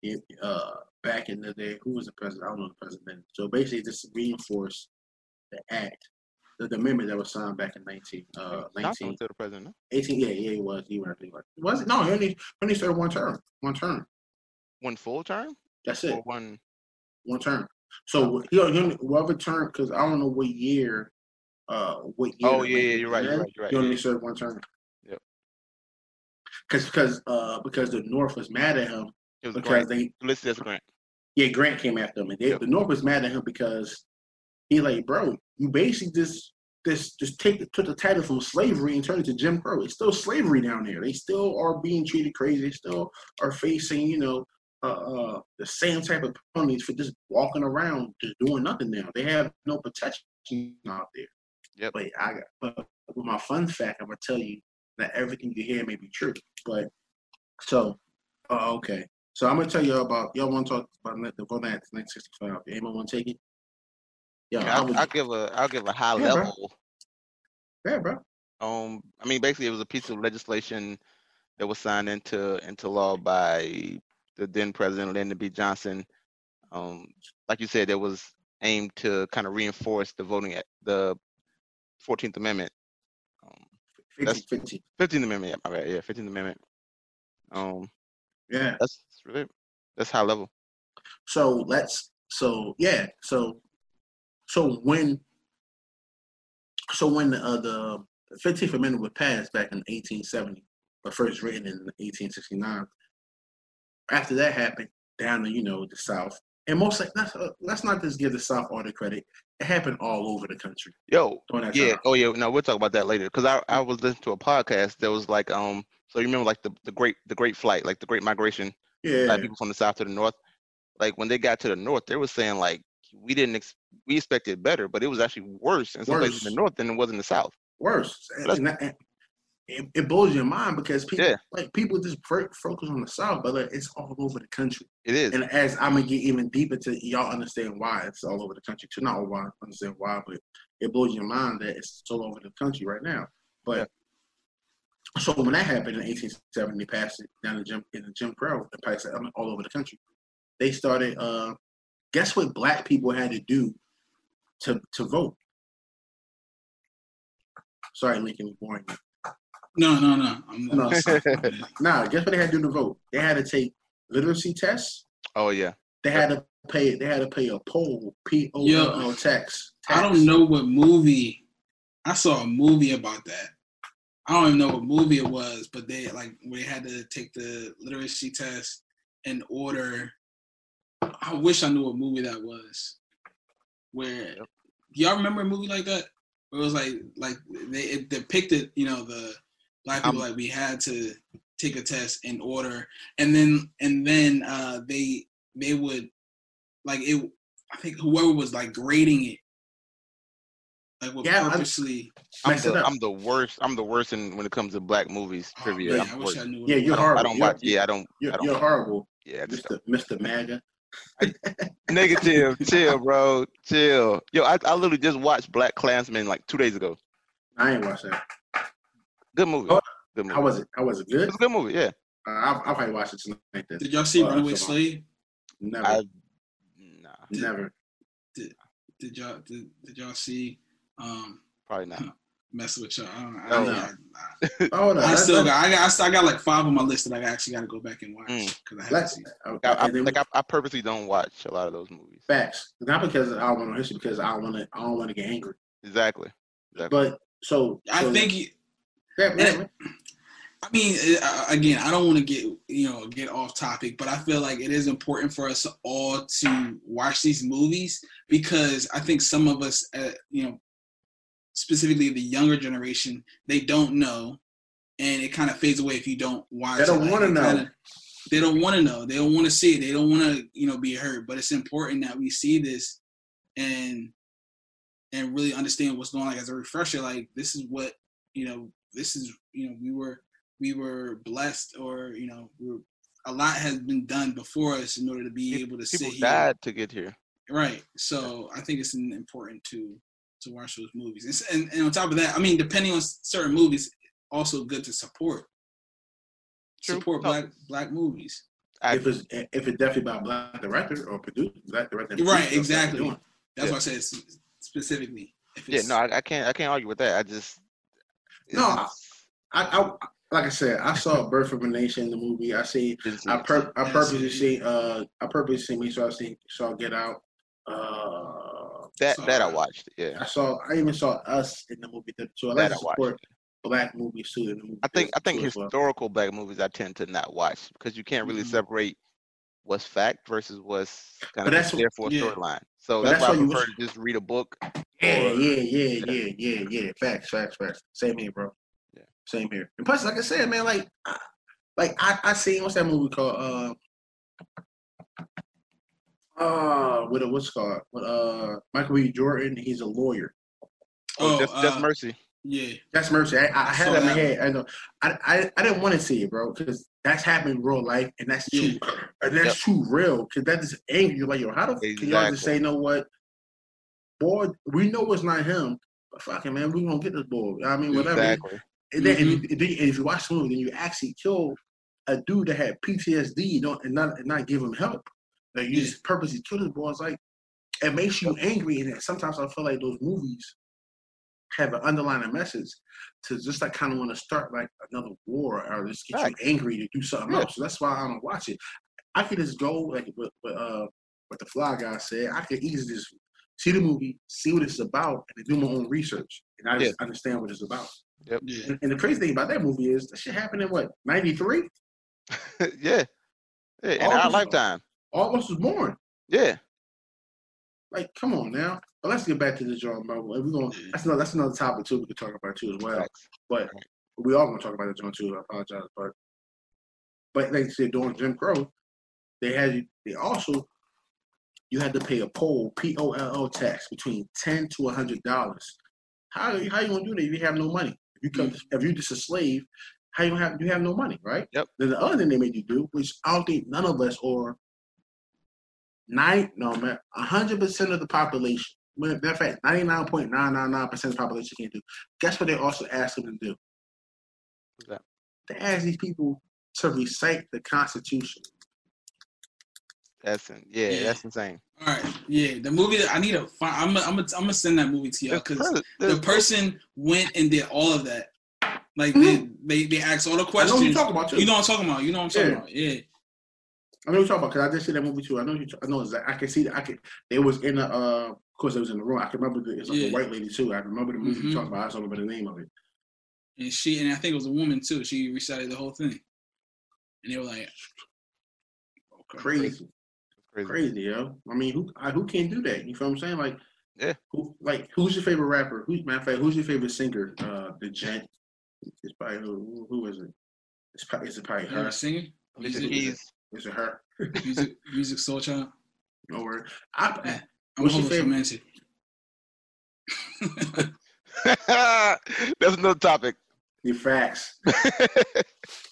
It, uh, back in the day, who was the president? I don't know the president. So basically, just reinforced the act, the, the amendment that was signed back in 19, uh, Johnson 19, went to the president. no? 18, yeah, yeah, he was. He was. He was. was it? No, he only, only served one term. One term. One full term That's or it. one? One term. So he, he only, whatever term, because I don't know what year, uh, what year. Oh yeah, yeah, you're right, you're right, you're right. He only yeah. served one term. Yep. Because because uh because the North was mad at him because Grant. they listed as Grant. yeah Grant came after him and they, Yep. the North was mad at him because he like bro you basically just this just take the, took the title from slavery and turned it to Jim Crow. It's still slavery down there. They still are being treated crazy. They still are facing you know uh, uh the same type of penalties for just walking around just doing nothing now. They have no protection out there. Yep. But I got but with my fun fact, I'm gonna tell you that everything you hear may be true. But so, uh, okay. So I'm gonna tell y'all about y'all want to talk about the vote act 1965. Anyone want to take it? Yeah, I'll, I'll give a I'll give a high Yeah, bro. level. yeah, bro. Um, I mean, basically, it was a piece of legislation that was signed into into law by the then president Lyndon B. Johnson. Um, like you said, that was aimed to kind of reinforce the voting at the Fourteenth Amendment. Um, 50, That's- 50. Fifteenth Amendment, yeah, my bad, yeah, Fifteenth Amendment. Um, Yeah. that's really that's high level. So let's. So yeah. So so when so when uh, the Fifteenth Amendment was passed back in 1870, but first written in 1869. After that happened, down in you know the South, and most like let's, uh, let's not just give the South all the credit. It happened all over the country Yo, yeah, time. oh yeah, no, we'll talk about that later. Cause I I was listening to a podcast that was like um, so you remember like the the great the Great Flight, like the Great Migration. Yeah, like people from the south to the north. Like when they got to the north, they were saying like we didn't ex- we expected better, but it was actually worse in some places in the north than it was in the south. worse. And- and and it, it blows your mind because people Yeah. like people just focus on the South, but like, it's all over the country. It is. And as I'm gonna get even deeper to y'all understand why it's all over the country too. Not why understand why, but it blows your mind that it's all over the country right now. But so when that happened in 1870, they passed it down the Jim in the Jim Crow, and passed it all over the country. They started uh Guess what black people had to do to to vote? Sorry, Lincoln was boring. you. No, no, no. I'm No. Nah, guess what they had to do to vote? They had to take literacy tests. oh yeah. They had to pay. They had to pay a poll, P O L L tax. I don't know what movie. I saw a movie about that. I don't even know what movie it was, but they like we had to take the literacy test in order. I wish I knew what movie that was. Where Yep. y'all remember a movie like that? It was like like they it depicted you know the black people Um, like we had to take a test in order, and then and then uh they they would like it. I think whoever was like grading it, like would Yeah, I'm- I'm the, up. I'm the worst. I'm the worst in when it comes to black movies Oh, trivia. man, I'm the wish worst. I knew. Yeah, you're was. I don't, I don't You're- watch. Yeah, I don't. You're, I don't. you're horrible, yeah, Mister Mister MAGA. Negative. chill, bro. Chill. Yo, I, I literally just watched Black Klansman like two days ago. I ain't watched that. Good movie. Oh, Good movie. How was it? How was it? Good. It's a good movie. Yeah. Uh, I'll, I'll probably watch it tonight. Then. Did y'all see Uh, Runaway so- Slave? Never, I. Nah. never. Did y'all did, did y'all see? Um, Probably not. mess with y'all. I, don't, I, No. I, I, Oh, no, I still got I got I still- got like five on my list that I actually got to go back and watch Mm. because I haven't seen. it. okay, I, I, then like I, I purposely don't watch a lot of those movies. facts. Not because I don't want to history, because I don't want to. I don't want to get angry. Exactly. Exactly. But so, I think. you- Yeah, man, I mean, uh, again, I don't want to get you know get off topic, but I feel like it is important for us all to watch these movies because I think some of us, uh, you know, specifically the younger generation, they don't know, and it kind of fades away if you don't watch. They don't Like, wanna know. kinda- they don't want to know. They don't want to see it. They don't want to, you know, be hurt. But it's important that we see this and and really understand what's going on. Like as a refresher, like this is what you know. This is you know we were we were blessed, or you know, we were, a lot has been done before us in order to be able to sit People here. died to get here. Right. So I think it's important to to watch those movies. And, and, and on top of that, I mean, depending on certain movies, also good to support. True. Support No. black black movies. I, if it's if it's definitely about black director or producer, black director, and Right, producer, that's what exactly. doing. That's Yeah. why I said s- specifically. Yeah, no, I, I can't. I can't argue with that. I just. No, I- I, I like I said, I saw Birth of a Nation in the movie. I see. I it. per I purposely see. Uh, I purposely see me. So I see. Saw Get Out. Uh, that that I watched. Yeah, I saw. I even saw Us in the movie. So I like that to support black movies too. In the movie I think I think too as well. historical black movies I tend to not watch because you can't really Mhm. separate what's fact versus what's kind But of that's there for a yeah. storyline. So But that's, that's why I prefer to just read a book. Yeah, or- yeah, yeah, yeah, yeah, yeah. Facts, facts, facts. Same here, bro. Yeah. Same here. And plus, like I said, man, like, I, like I, I seen what's that movie called? Uh, uh, with a what's called? With uh, Michael B. Jordan. He's a lawyer. Oh, Oh, just, just uh, mercy. yeah. That's mercy. I, I had Saw that in my head. I know. I, I, I didn't want to see it, bro, because that's happened in real life, and that's too, and that's Yep. too real. Because that is angry. You're like, yo, how the f- can y'all just Exactly. say, you know what, boy, we know it's not him, but fucking man, we gonna get this boy. I mean, whatever. Exactly. And then, Mhm. and, and then- and if you watch the movie, then you actually kill a dude that had PTSD, you know, and not and not give him help. Like you just purposely kill this boy. It's like it makes you angry, and sometimes I feel like those movies have an underlying message to just like kind of want to start like another war or just get Right. you angry to do something Yeah. else. So that's why I don't watch it. I could just go like what, what uh what the fly guy said. I could easily just see the movie, see what it's about, and then do my own research, and I just understand what it's about. Yeah. And, and the crazy thing about that movie is that shit happened in what ninety three. yeah. Yeah. In All our lifetime. All of us was born. Yeah. Like, come on now. But let's get back to the John Marvel. We're going. That's another. That's another topic too. We could talk about too as well. But we all gonna talk about the John too. I apologize, but but like I said, during Jim Crow, they had you. They also you had to pay a poll P O L L tax between ten to a hundred dollars. How how you gonna do that if you have no money? If you come, mm-hmm. if you're just a slave, how you have you have no money, right? Yep. Then the other thing they made you do, which I don't think none of us or nine no man, hundred percent of the population. Matter of fact, ninety nine point nine nine nine percent of the population can't do. Guess what they also asked them to do? What's that? They asked these people to recite the Constitution. That's in, yeah, Yeah. that's insane. All right, yeah, the movie. I need to find. I'm. I'm. I'm gonna send that movie to y'all because pres- the person went and did all of that. Like hmm. they, they, they asked all the questions. I know questions. what you're talking about too. You know what I'm talking about. You know what I'm talking Yeah. about. Yeah. I know what you're talking about because I just see that movie too. I know you. I know exactly. I can see that. I can. They was in the. Uh, of course, it was in the room. I can remember. The, it's like Yeah. a white lady too. I remember the movie Mhm. you're talking about. I just don't remember the name of it. And she and I think it was a woman too. She recited the whole thing, and they were like, okay. Crazy, crazy. crazy, yo. I mean, who I, who can't do that? You feel what I'm saying? Like, Yeah. Who like who's your favorite rapper? Who's matter of fact? Who's your favorite singer? Uh, the gent. It's probably who? Who is it? It's probably is it probably her? singing? Alicia Music, Keys. Is it her? music, Musiq Soulchild. No word. I, Yeah. I'm What's your hopeless favorite? romantic. That's another topic. your facts.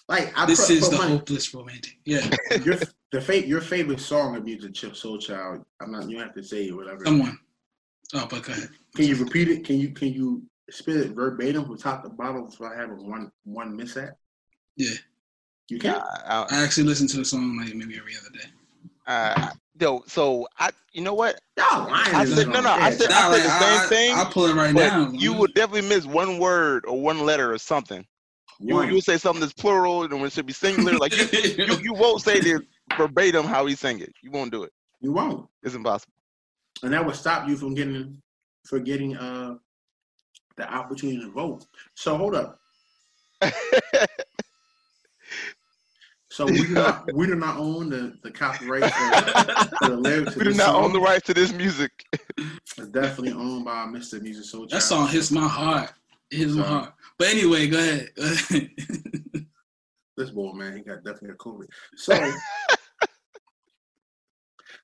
Like I this put, is the my- hopeless romantic. Yeah. your the fa- your favorite song of music, Chip Soul Child. I'm not. You have to say it, whatever. Someone. Oh, but go ahead. Can you repeat it? Can you can you spit it verbatim from top to bottom so I have a one one mishap? Yeah. You can. Uh, I actually listen to the song like maybe every other day. uh, yo, so I, you know what? Y'all lying. I said- this no, one. no, I said- Nah, like, the I, same thing, I'll pull it right But now. you man. would definitely miss one word or one letter or something. You, one. you would say something that's plural and when it should be singular. Like you, you, you won't say it verbatim how he sang it. You won't do it. You won't, It's impossible. and that would stop you from getting for getting uh the opportunity to vote. So hold up. So we do not we do not own the the copyright for, for the lyrics. of we do not song. own the rights to this music. It's definitely owned by Mr. Musiq Soul. that song hits my heart. It hits my heart. But anyway, go ahead. this boy man, he got definitely a COVID. So,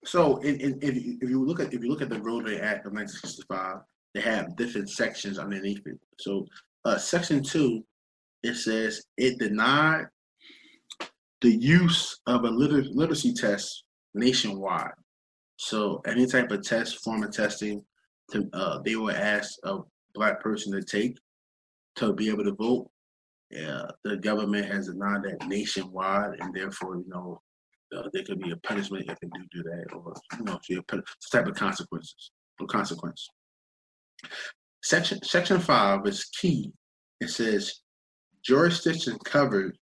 so in, in, if, you, if you look at if you look at the Roadway Act of 1965, they have different sections underneath it. So, uh, section two, it says it denied the use of a liter- literacy test nationwide. So, any type of test, form of testing, to, uh, they will ask a black person to take to be able to vote yeah, the government has denied that nationwide, and therefore, you know, uh, there could be a punishment if they do do that, or you know, some type of consequences or consequence. Section Section five is key. It says jurisdiction covered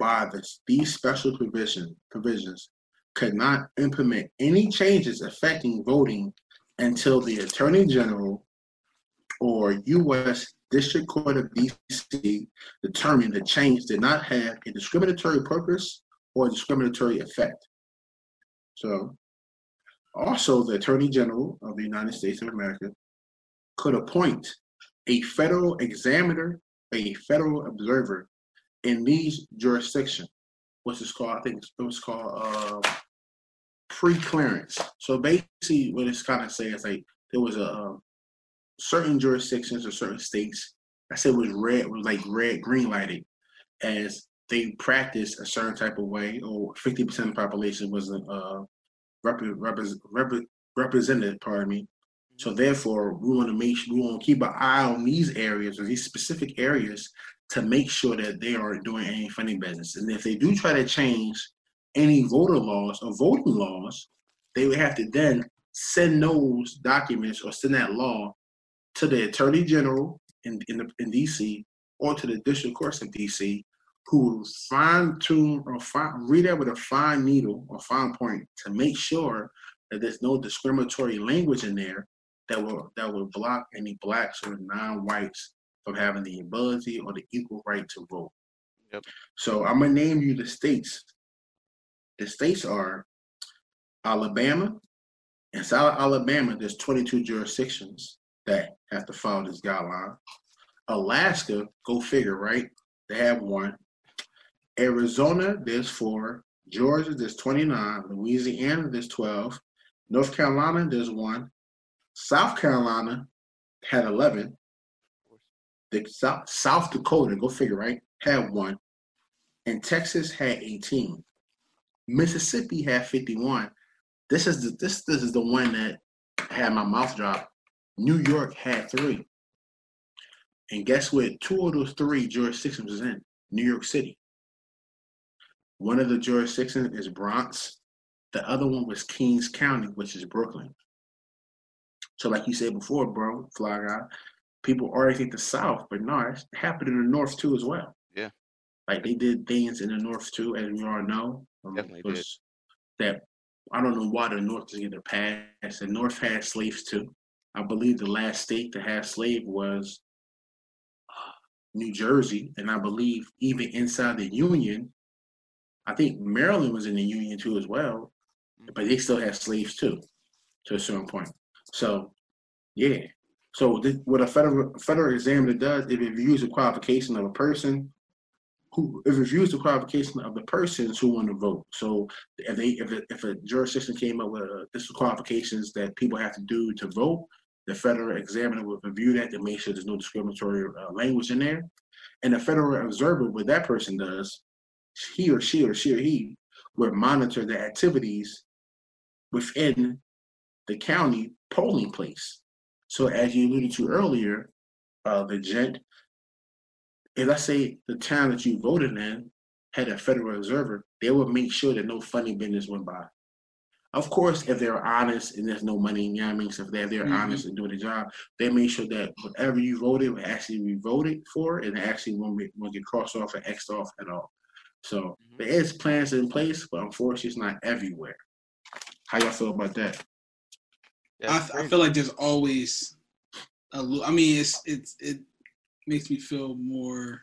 by the, these special provision provisions could not implement any changes affecting voting until the Attorney General or U.S. District Court of D.C determined the change did not have a discriminatory purpose or discriminatory effect. So, also, the Attorney General of the United States of America could appoint a federal examiner, a federal observer in these jurisdictions. What's this called? I think it was called uh, pre-clearance. So basically, what it's kind of saying is like there was a um, certain jurisdictions or certain states I said was red, was like red, green lighted, as they practiced a certain type of way, or 50% of the population wasn't uh, rep- rep- rep- represented, pardon me. So therefore, we want to make sure, we want to keep an eye on these areas or these specific areas to make sure that they aren't doing any funny business. And if they do try to change any voter laws or voting laws, they would have to then send those documents or send that law to the Attorney General in in, the, in DC or to the District Courts in DC, who will fine tune or fine, read that with a fine needle or fine point to make sure that there's no discriminatory language in there that will that will block any blacks or non-whites from having the ability or the equal right to vote. Yep. So I'm gonna name you the states. The states are Alabama. In South Alabama, there's 22 jurisdictions that have to follow this guideline. Alaska, go figure, right? They have one. Arizona, there's four. Georgia, there's 29. Louisiana, there's 12. North Carolina, there's one. South Carolina had 11. The South, South Dakota, go figure, right? Had one. And Texas had 18. Mississippi had 51. This is the this this is the one that had my mouth drop. New York had three. And guess what? Two of those three jurisdictions is in New York City. One of the jurisdictions is Bronx, The other one was Kings County, which is Brooklyn. So, like you said before, bro, fly guy, people already think the South, but no, it happened in the North too as well. Yeah. Like they did things in the North too, as we all know. Um, Definitely was That I don't know why the North doesn't get a pass. The North had slaves too. I believe the last state to have slave was uh, New Jersey, and I believe even inside the Union, I think Maryland was in the Union too as well, but they still had slaves too, to a certain point. So, yeah. So what a federal federal examiner does, it views the qualification of a person, who it views the qualification of the persons who want to vote. So if they if a, if a jurisdiction came up with uh, this qualifications that people have to do to vote, the federal examiner will review that to make sure there's no discriminatory uh, language in there. And the federal observer, what that person does, he or she or she or he would monitor the activities within the county polling place. So as you alluded to earlier, uh, the gent, if let's say the town that you voted in had a federal observer, they would make sure that no funny business went by. Of course, if they're honest and there's no money, you know what I mean? So if they're, they're Mhm. honest and doing the job, they make sure that whatever you voted will actually be voted for and actually won't, be, won't get crossed off or X'd off at all. So Mhm. there is plans in place, but unfortunately it's not everywhere. How y'all feel about that? Yeah, I, I feel like there's always a I mean, it's it's it makes me feel more.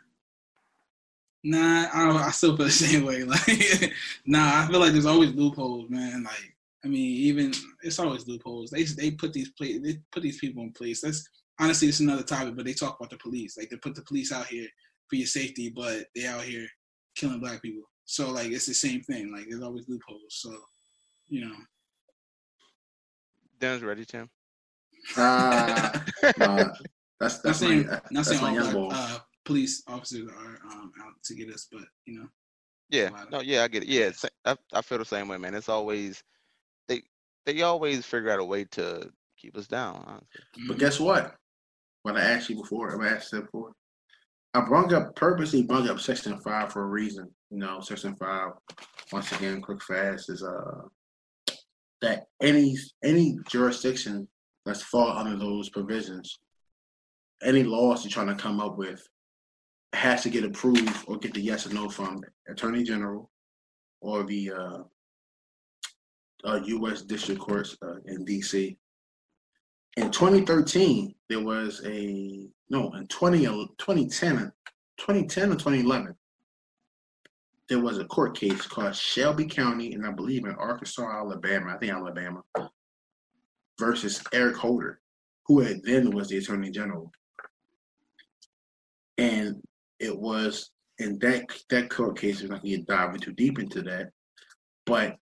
Nah, I don't. I still feel the same way. Like, nah, I feel like there's always loopholes, man. Like, I mean, even it's always loopholes. They they put these pla- they put these people in place. That's honestly, it's another topic, but they talk about the police. Like, they put the police out here for your safety, but they out here killing black people. So like, it's the same thing. Like, there's always loopholes. So, you know. Dennis ready, Tim? Ah, nah, that's not that's my, saying that- not that's saying my all young boy. uh, police officers are um, out to get us, but you know, Yeah, no, yeah, I get it. Yeah, I, I feel the same way, man. It's always they they always figure out a way to keep us down. Honestly. But guess what? What I asked you before, I asked you before. I brought up purposely brought up section five for a reason. You know, section five, once again, quick fast is uh that any any jurisdiction that's fall under those provisions, any laws you're trying to come up with has to get approved or get the yes or no from Attorney General or the uh, uh, U.S. District Courts uh, in D.C. In 2013, there was a no in 20, 2010, 2010 or 2011, there was a court case called Shelby County, and I believe in Arkansas, Alabama. I think Alabama versus Eric Holder, who then was the Attorney General, and it was in that that court case. We're not going to dive too deep into that, but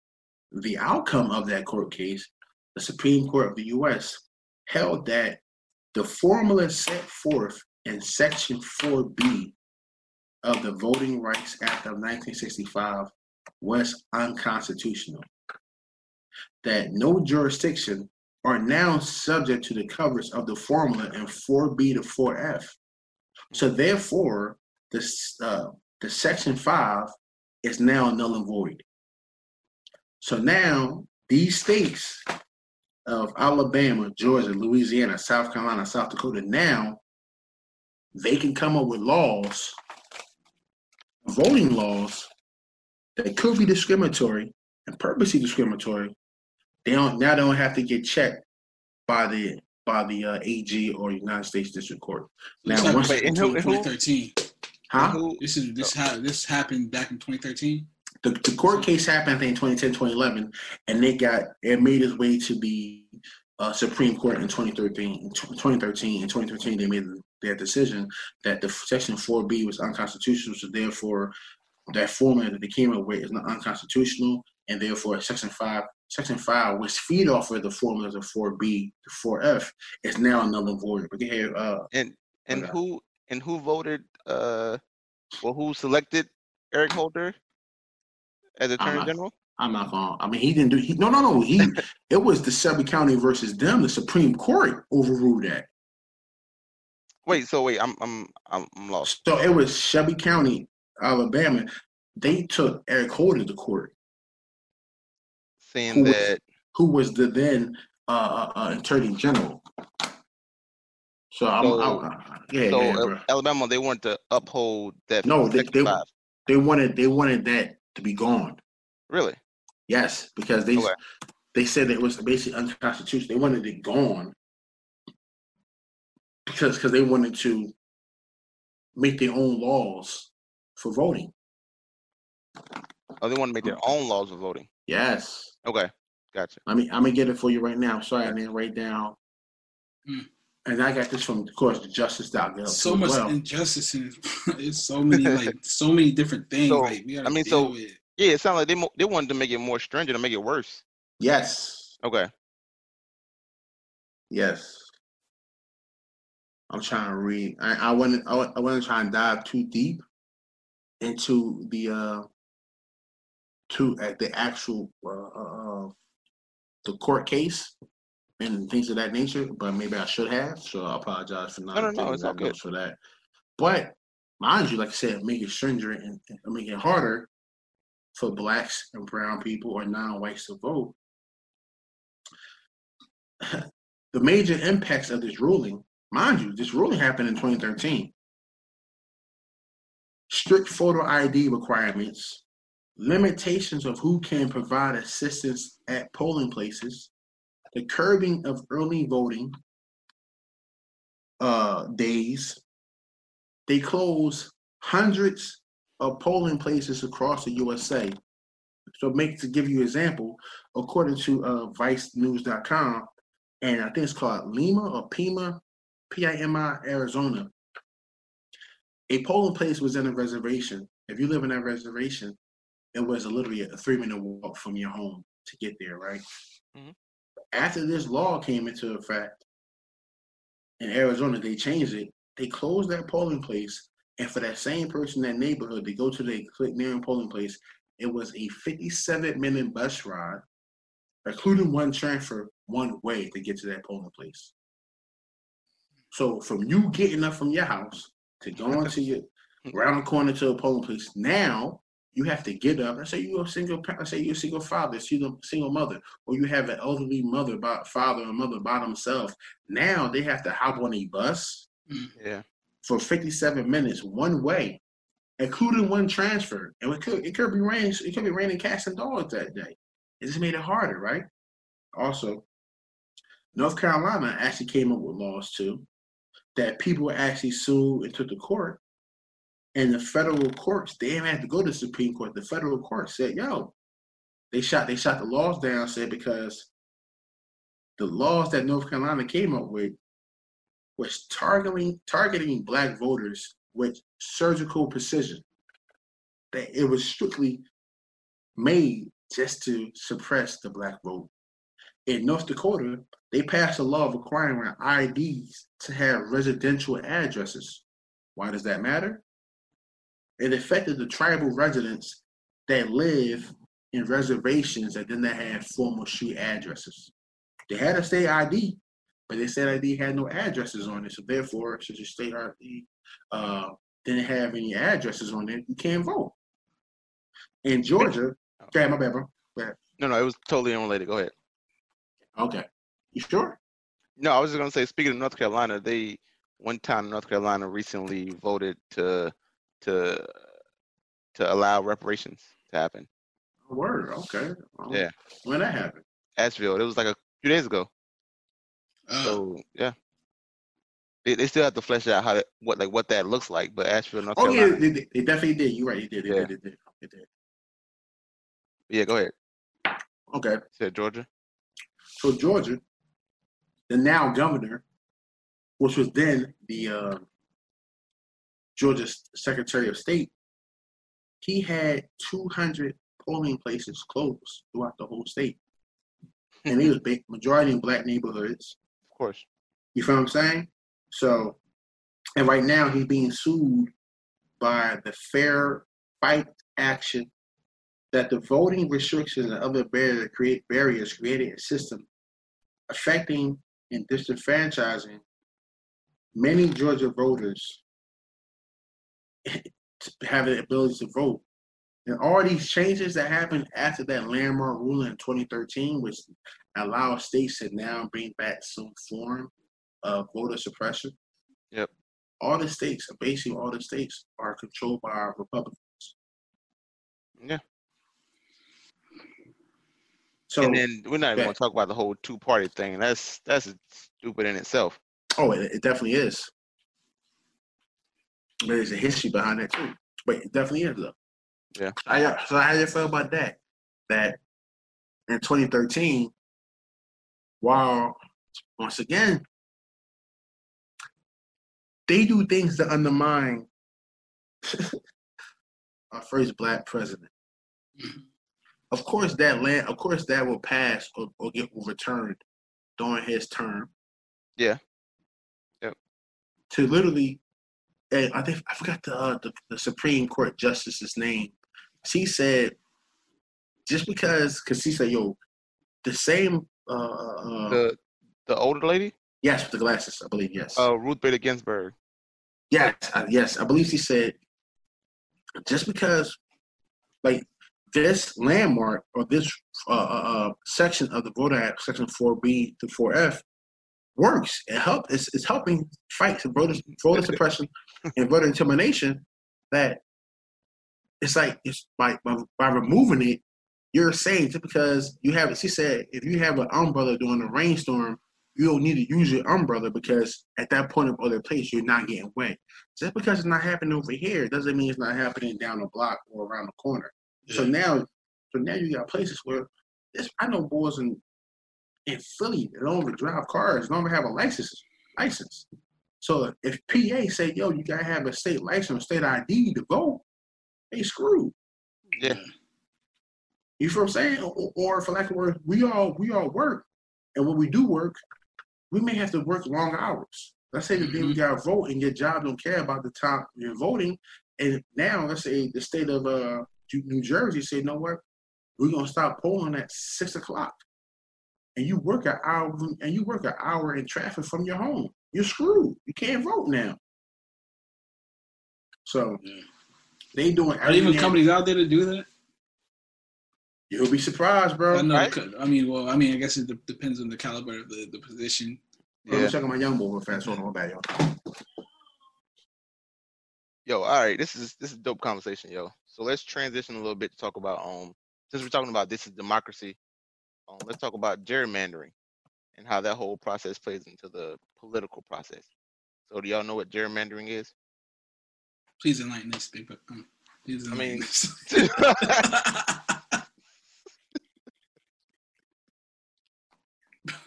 the outcome of that court case, the Supreme Court of the U.S. held that the formula set forth in Section 4B of the Voting Rights Act of 1965 was unconstitutional. That no jurisdiction are now subject to the coverage of the formula in 4B to 4F. So therefore, this uh, the Section 5 is now null and void. So now these states of Alabama, Georgia, Louisiana, South Carolina, South Dakota, now they can come up with laws, voting laws that could be discriminatory and purposely discriminatory. They don't now they don't have to get checked by the by the uh, AG or United States District Court. Now, happened once- back in and who- and who- 2013. Huh? Who, This is this ha- this happened back in 2013. the, the court case happened I think 2010 2011 and they got it made its way to the uh, Supreme Court in 2013 in 2013 in 2013 they made their decision that the section 4b was unconstitutional so therefore that formula that they came up with is not unconstitutional and therefore section 5 section 5 which feed off of the formulas of 4b to 4f is now null and void we can hear uh and and Okay. who and who voted uh well who selected Eric Holder as Attorney not- General? I'm not going. I mean, he didn't do. He, no, no, no. He. it was the Shelby County versus them. The Supreme Court overruled that. Wait, so wait, I'm I'm I'm, lost. So it was Shelby County, Alabama. They took Eric Holder to court. saying Who was- that who was the then uh, uh, uh, attorney general. So, I'm, So- I'm- yeah, so yeah, uh, bro. Alabama they wanted to uphold that No, they- they- they wanted they wanted that to be gone. Really? Yes, because they Okay. they said it was basically unconstitutional. They wanted it gone because because they wanted to make their own laws for voting. Oh, they want to make their own laws of voting. Yes, Okay, gotcha. I mean I'm gonna get it for you right now. Sorry, I didn't write down. Hmm. And I got this from, of course, the justice.gov. so much well. injustice and it's so many like so many different things. So, like I mean, so- with. Yeah, it sounds like they mo- they wanted to make it more stringent and make it worse. Yes, Okay. yes. I'm trying to read. I, I wasn't. I, I wasn't trying to dive too deep into the uh to at the actual uh, uh, uh the court case and things of that nature. But maybe I should have. So I apologize for not No, no, no, it's good. for that. But mind you, like I said, make it stringent and, and make it harder for blacks and brown people or non-whites to vote. the major impacts of this ruling, mind you, this ruling happened in 2013. Strict photo ID requirements, limitations of who can provide assistance at polling places, the curbing of early voting uh, days. They close hundreds of polling places across the USA. So, make to give you an example, according to uh, ViceNews.com, and I think it's called Lima or Pima, P-I-M-I, Arizona. A polling place was in a reservation. If you live in that reservation, it was literally a three-minute walk from your home to get there, right? Mhm. After this law came into effect in Arizona, they changed it. They closed that polling place, and for that same person in that neighborhood to go to the click near polling place, it was a 57-minute bus ride, including one transfer one way to get to that polling place. So from you getting up from your house to going to your around the corner to a polling place, now you have to get up. Let's say you're a single. pa- Let's say you're a single father, single single mother, or you have an elderly mother, by, father or mother by themselves. Now they have to hop on a bus mm-hmm. Yeah. for 57 minutes one way, including one transfer. And it could it could be raining. It could be raining cats and dogs that day. It just made it harder, right? Also, North Carolina actually came up with laws too that people actually sued and took to court. And the federal courts, they didn't have to go to the Supreme Court. The federal court said, yo, they shot they shot the laws down, said because the laws that North Carolina came up with was targeting targeting black voters with surgical precision. That it was strictly made just to suppress the black vote. In North Dakota, they passed a law requiring IDs to have residential addresses. Why does that matter? It affected the tribal residents that live in reservations that did not have formal street addresses. They had a state ID, but they said ID had no addresses on it. So therefore, since your state ID uh, didn't have any addresses on it, you can't vote. In Georgia, okay, my bad, bro. No, no, it was totally unrelated. Go ahead. Okay, you sure? No, I was just gonna say, speaking of North Carolina, they one time North Carolina recently voted to to to allow reparations to happen. Word. Okay. Um, Yeah. When that happened? Asheville. It was like a few days ago. Uh, So yeah. They, they still have to flesh out how that, what like what that looks like, but Asheville, North Oh yeah, Carolina. they, they, they definitely did. You're right. They did. They Yeah. did. They did. They did. Yeah, go ahead. Okay. Said Georgia. So Georgia, the now governor, which was then the uh, Georgia Secretary of State, he had 200 polling places closed throughout the whole state, and it was big, majority in black neighborhoods. Of course. You feel what I'm saying? So, and right now he's being sued by the Fair Fight Action that the voting restrictions and other barriers create barriers created a system affecting and disenfranchising many Georgia voters to have the ability to vote And all these changes that happened after that landmark ruling in 2013, which allowed states to now bring back some form of voter suppression. Yep. All the states, basically all the states, are controlled by Republicans. Yeah. So, and then we're not even that- going to talk about the whole two party thing. That's that's stupid in itself. oh, it, it definitely is. There's a history behind that too, but it definitely is though. Yeah. I, so how do you feel about that? That in 2013, while once again they do things to undermine our first black president. Mm-hmm. Of course, that land. Of course, that will pass or, or get overturned during his term. Yeah. Yep. To literally, and I think I forgot the, uh, the the Supreme Court justice's name. She said, just because, because she said, "Yo, the same." Uh, uh, The the older lady, yes, with the glasses, I believe. Yes. uh, Ruth Bader Ginsburg. Yes, uh, yes, I believe she said just because, like this landmark or this uh, uh, uh, section of the Voter Act, Section Four B to Four F, works. It help. It's, it's helping fight voter voter suppression and voter intimidation. That it's like it's by, by removing it, you're just because you have. She said if you have an umbrella during a rainstorm, you don't need to use your umbrella because at that point of other place you're not getting wet. Just because it's not happening over here doesn't mean it's not happening down the block or around the corner. So now, so now you got places where this, I know boys in in Philly that don't even drive cars, don't even have a license. License. So if PA say, "Yo, you gotta have a state license, or state ID to vote," they screwed. Yeah. You feel what I'm saying? Or, or for lack of words, we all we all work, and when we do work, we may have to work long hours. Let's say the day we got to vote and your job don't care about the time you're voting, and now let's say the state of uh, New Jersey said, you know what, we're gonna stop polling at six o'clock, and you work an hour and you work an hour in traffic from your home. You're screwed. You can't vote now. So Yeah. they doing Are even companies out there to do that? You'll be surprised, bro. I know. Right? I mean, well, I mean, I guess it de- depends on the caliber of the, the position. Let me Yeah. check on my young boy real fast. Hold on, hold back, y'all. Yo, all right, this is this is dope conversation, yo. So let's transition a little bit to talk about um since we're talking about this is democracy, um, let's talk about gerrymandering and how that whole process plays into the political process. So do y'all know what gerrymandering is? Please enlighten us, big. Um, please I mean- us.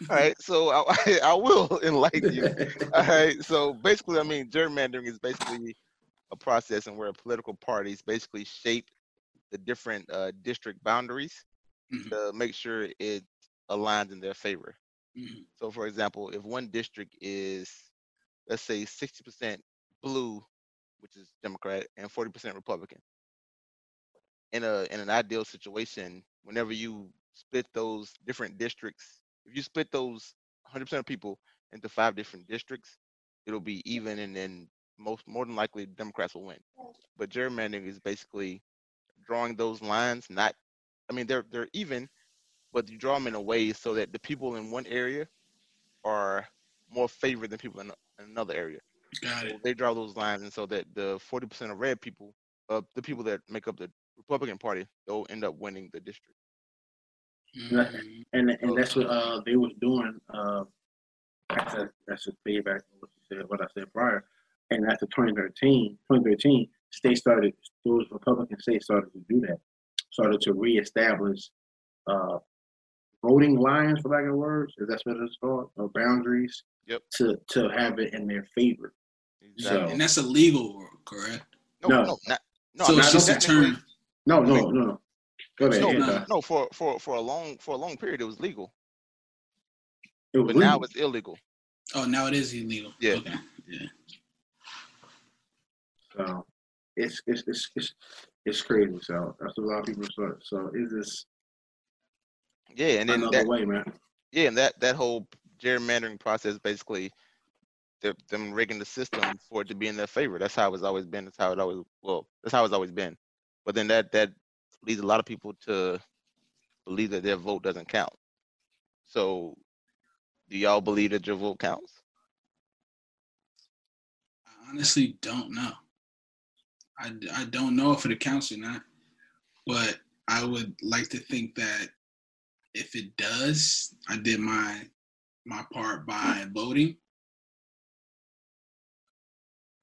All right, so I, I will enlighten you. All right, so basically, I mean, gerrymandering is basically a process in where political parties basically shape the different uh, district boundaries Mhm, to make sure it aligns in their favor. mhm, So, for example, if one district is, let's say, 60% blue, which is Democrat, and 40% Republican, in a in an ideal situation, whenever you split those different districts, if you split those 100% of people into five different districts, it'll be even, and then most more than likely Democrats will win. But gerrymandering is basically drawing those lines. Not, I mean, they're they're even, but you draw them in a way so that the people in one area are more favored than people in, in another area. Got So it. they draw those lines, and so that the 40% of red people, uh, the people that make up the Republican Party, they'll end up winning the district. Mhm. and and that's what uh they was doing. Uh, that's a, that's a feedback what you said, what I said prior. And after 2013, 2013, states started those Republican states started to do that, started to reestablish uh voting lines, for lack of words, if that's what it's called, or boundaries. Yep. To to have it in their favor. Exactly. And that's illegal, correct? no, no. no, not, no. so it's just a technically- term. No, no, no, no. Go ahead. No, yeah, no. uh, no, for for for a long for a long period it was legal, it was but now it's illegal. Oh, now it is illegal. Yeah. Okay. Yeah. So it's it's it's it's, it's crazy. So that's what a lot of people start. So it's just Yeah, and then another that, way, man. yeah, and that that whole gerrymandering process basically they're, them rigging the system for it to be in their favor. That's how it's always been. That's how it always well. That's how it's always been. But then that that leads a lot of people to believe that their vote doesn't count. So, do y'all believe that your vote counts? I honestly don't know. I, I don't know if it counts or not, but I would like to think that if it does, I did my my part by voting.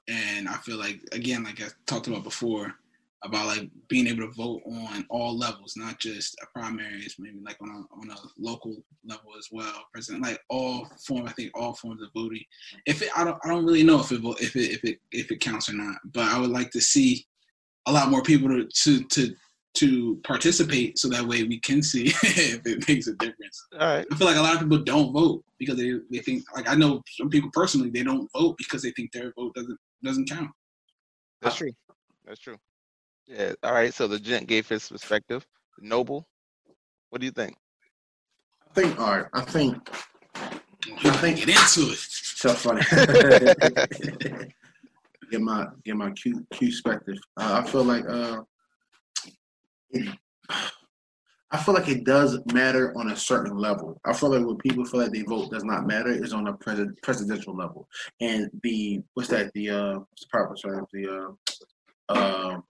And I feel like again, like I talked about before, about like being able to vote on all levels, not just a primaries, maybe like on a on a local level as well. President, like all form, I think all forms of voting. If it, I don't, I don't really know if it if it if it if it counts or not, but I would like to see a lot more people to to to to participate so that way we can see if it makes a difference. All right. I feel like a lot of people don't vote because they, they think like I know some people personally they don't vote because they think their vote doesn't doesn't count. That's true. That's true. Yeah. All right. So the gent gave his perspective. Noble, what do you think? I think. All right. I think. I think get into it. So funny. get my get my Q Q perspective. Uh, I feel like uh, it, I feel like it does matter on a certain level. I feel like when people feel like they vote does not matter is on a pres- presidential level. And the what's that? The uh, what's the proper term? The uh, uh,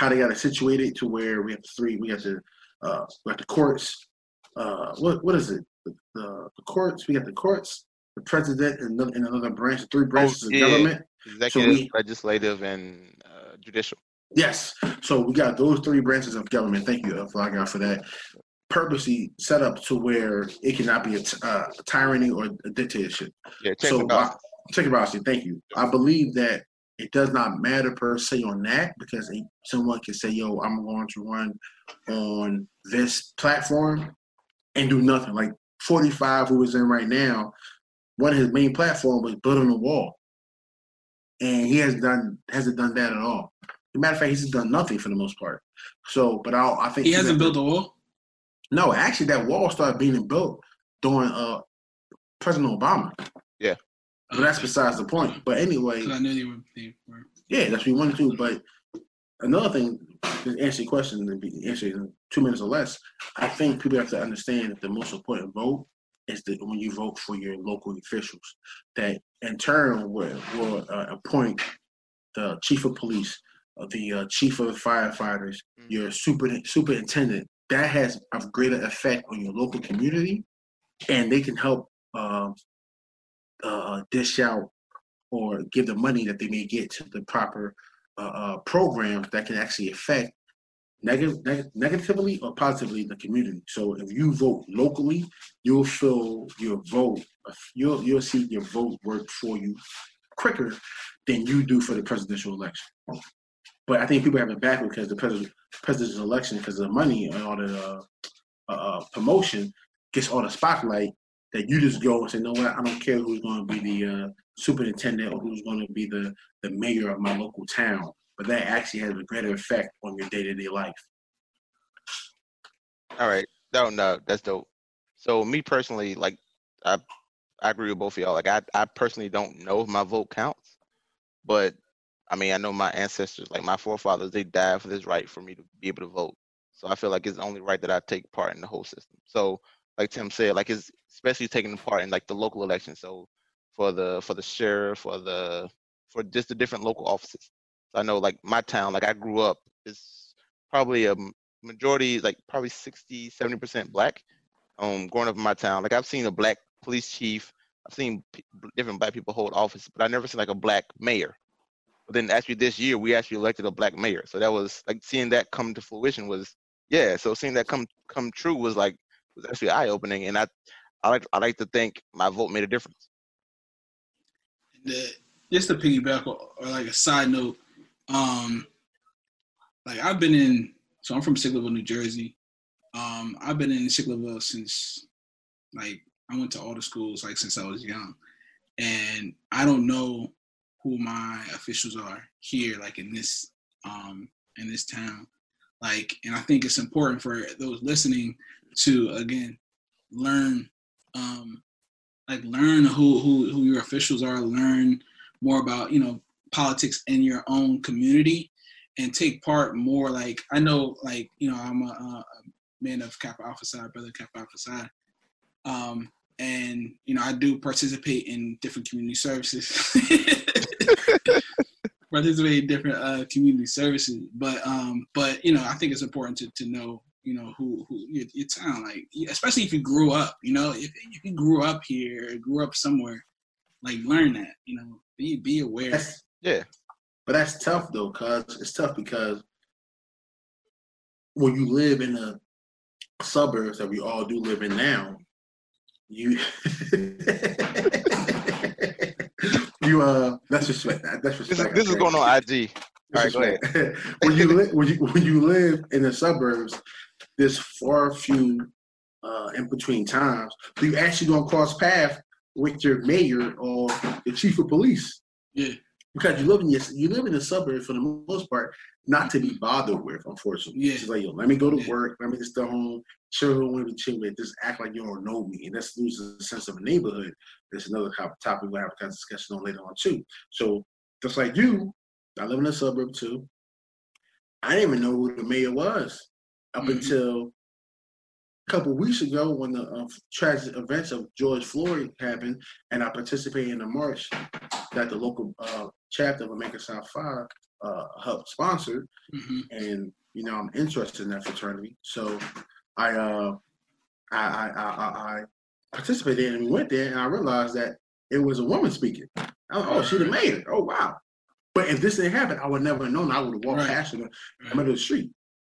how they got it situated to where we have three. We have the uh, we got the courts. Uh, what what is it? The, the, the courts. We got the courts, the president, and another, and another branch. Three branches yeah. of government. Executive, we- legislative, and uh, judicial. Yes. So we got those three branches of government. Thank you, uh, Fly Guy, for that. Purposely set up to where it cannot be a, t- uh, a tyranny or a dictatorship. Yeah. Check so it out. I, check it out. Thank you. I believe that it does not matter per se on that because someone can say, "Yo, I'm going to run on this platform and do nothing." Like 45, who is in right now, one of his main platform was building a wall, and he has done hasn't done that at all. As a matter of fact, he's done nothing for the most part. So, but I, I think He hasn't built a wall. No, actually, that wall started being built during uh President Obama. But that's besides the point. But anyway, I knew they were. They were. yeah, that's what we wanted to. But another thing, to answer your question and be answered in two minutes or less, I think people have to understand that the most important vote is that when you vote for your local officials, that in turn will, will uh, appoint the chief of police, uh, the uh, chief of firefighters, Mhm. your super superintendent. That has a greater effect on your local community, and they can help um, uh, dish out or give the money that they may get to the proper uh, uh, programs that can actually affect negative, neg- negatively or positively the community. So if you vote locally, you'll feel your vote, you'll you'll see your vote work for you quicker than you do for the presidential election. But I think people have it backwards because the president, presidential election, because of the money and all the uh, uh, promotion, gets all the spotlight. That you just go and say, no, what? I don't care who's going to be the uh, superintendent or who's going to be the, the mayor of my local town. But that actually has a greater effect on your day to day life. All right. No, no, that's dope. So me personally, like I I agree with both of y'all. Like I, I personally don't know if my vote counts. But I mean I know my ancestors, like my forefathers, they died for this right for me to be able to vote. So I feel like it's the only right that I take part in the whole system. So like Tim said, like it's especially taking part in like the local elections. So for the for the sheriff, for the for just the different local offices. So I know like my town, like I grew up, is probably a majority, like probably 60, 70% black. Um, growing up in my town, like I've seen a black police chief, I've seen p- different black people hold office, but I never seen like a black mayor. But then actually this year we actually elected a black mayor, so that was like seeing that come to fruition was yeah. So seeing that come come true was like was actually eye opening, and I I like I like to think my vote made a difference. just to piggyback or, or like a side note, um, like I've been in, so I'm from Sicklerville, New Jersey. Um, I've been in Sicklerville since, like, I went to all the schools like since I was young, and I don't know who my officials are here, like in this, um, in this town, like, and I think it's important for those listening to again learn, um, like learn who who who your officials are, learn more about you know politics in your own community and take part more. Like I know, like you know, I'm a, a man of Kappa Alpha Psi, brother Kappa Alpha Psi. Um, and you know, I do participate in different community services. participate in different uh, community services, but um, but you know, I think it's important to, to know you know who who your, your town like especially if you grew up you know if, if you grew up here grew up somewhere like learn that you know be be aware That's, Yeah. but that's tough though, cause it's tough because when you live in the suburbs that we all do live in now, you you uh that's respect that that's This is respect. this is going on IG. All right, go ahead. ahead. when you live when you when you live in the suburbs, there's far few uh, in between times. So you actually gonna cross path with your mayor or the chief of police. Yeah. Because you live in your, you live in the suburbs for the most part, not to be bothered with, unfortunately. Yeah. It's like, yo, let me go to Yeah. work, let me just stay home, children want to be chilling, just act like you don't know me. And that's loses the sense of a neighborhood. There's another top- topic we'll have a discussion on later on too. So just like you, I live in a suburb too. I didn't even know who the mayor was up Mhm. until a couple weeks ago when the uh, tragic events of George Floyd happened, and I participated in the march that the local uh, chapter of American South Five uh, helped sponsor, hmm and you know I'm interested in that fraternity, so I uh, I, I, I, I participated in and we went there, and I realized that it was a woman speaking. I was, oh, have made it. Oh wow! But if this didn't happen, I would never have known. I would have walked Right. past her in the middle of the street.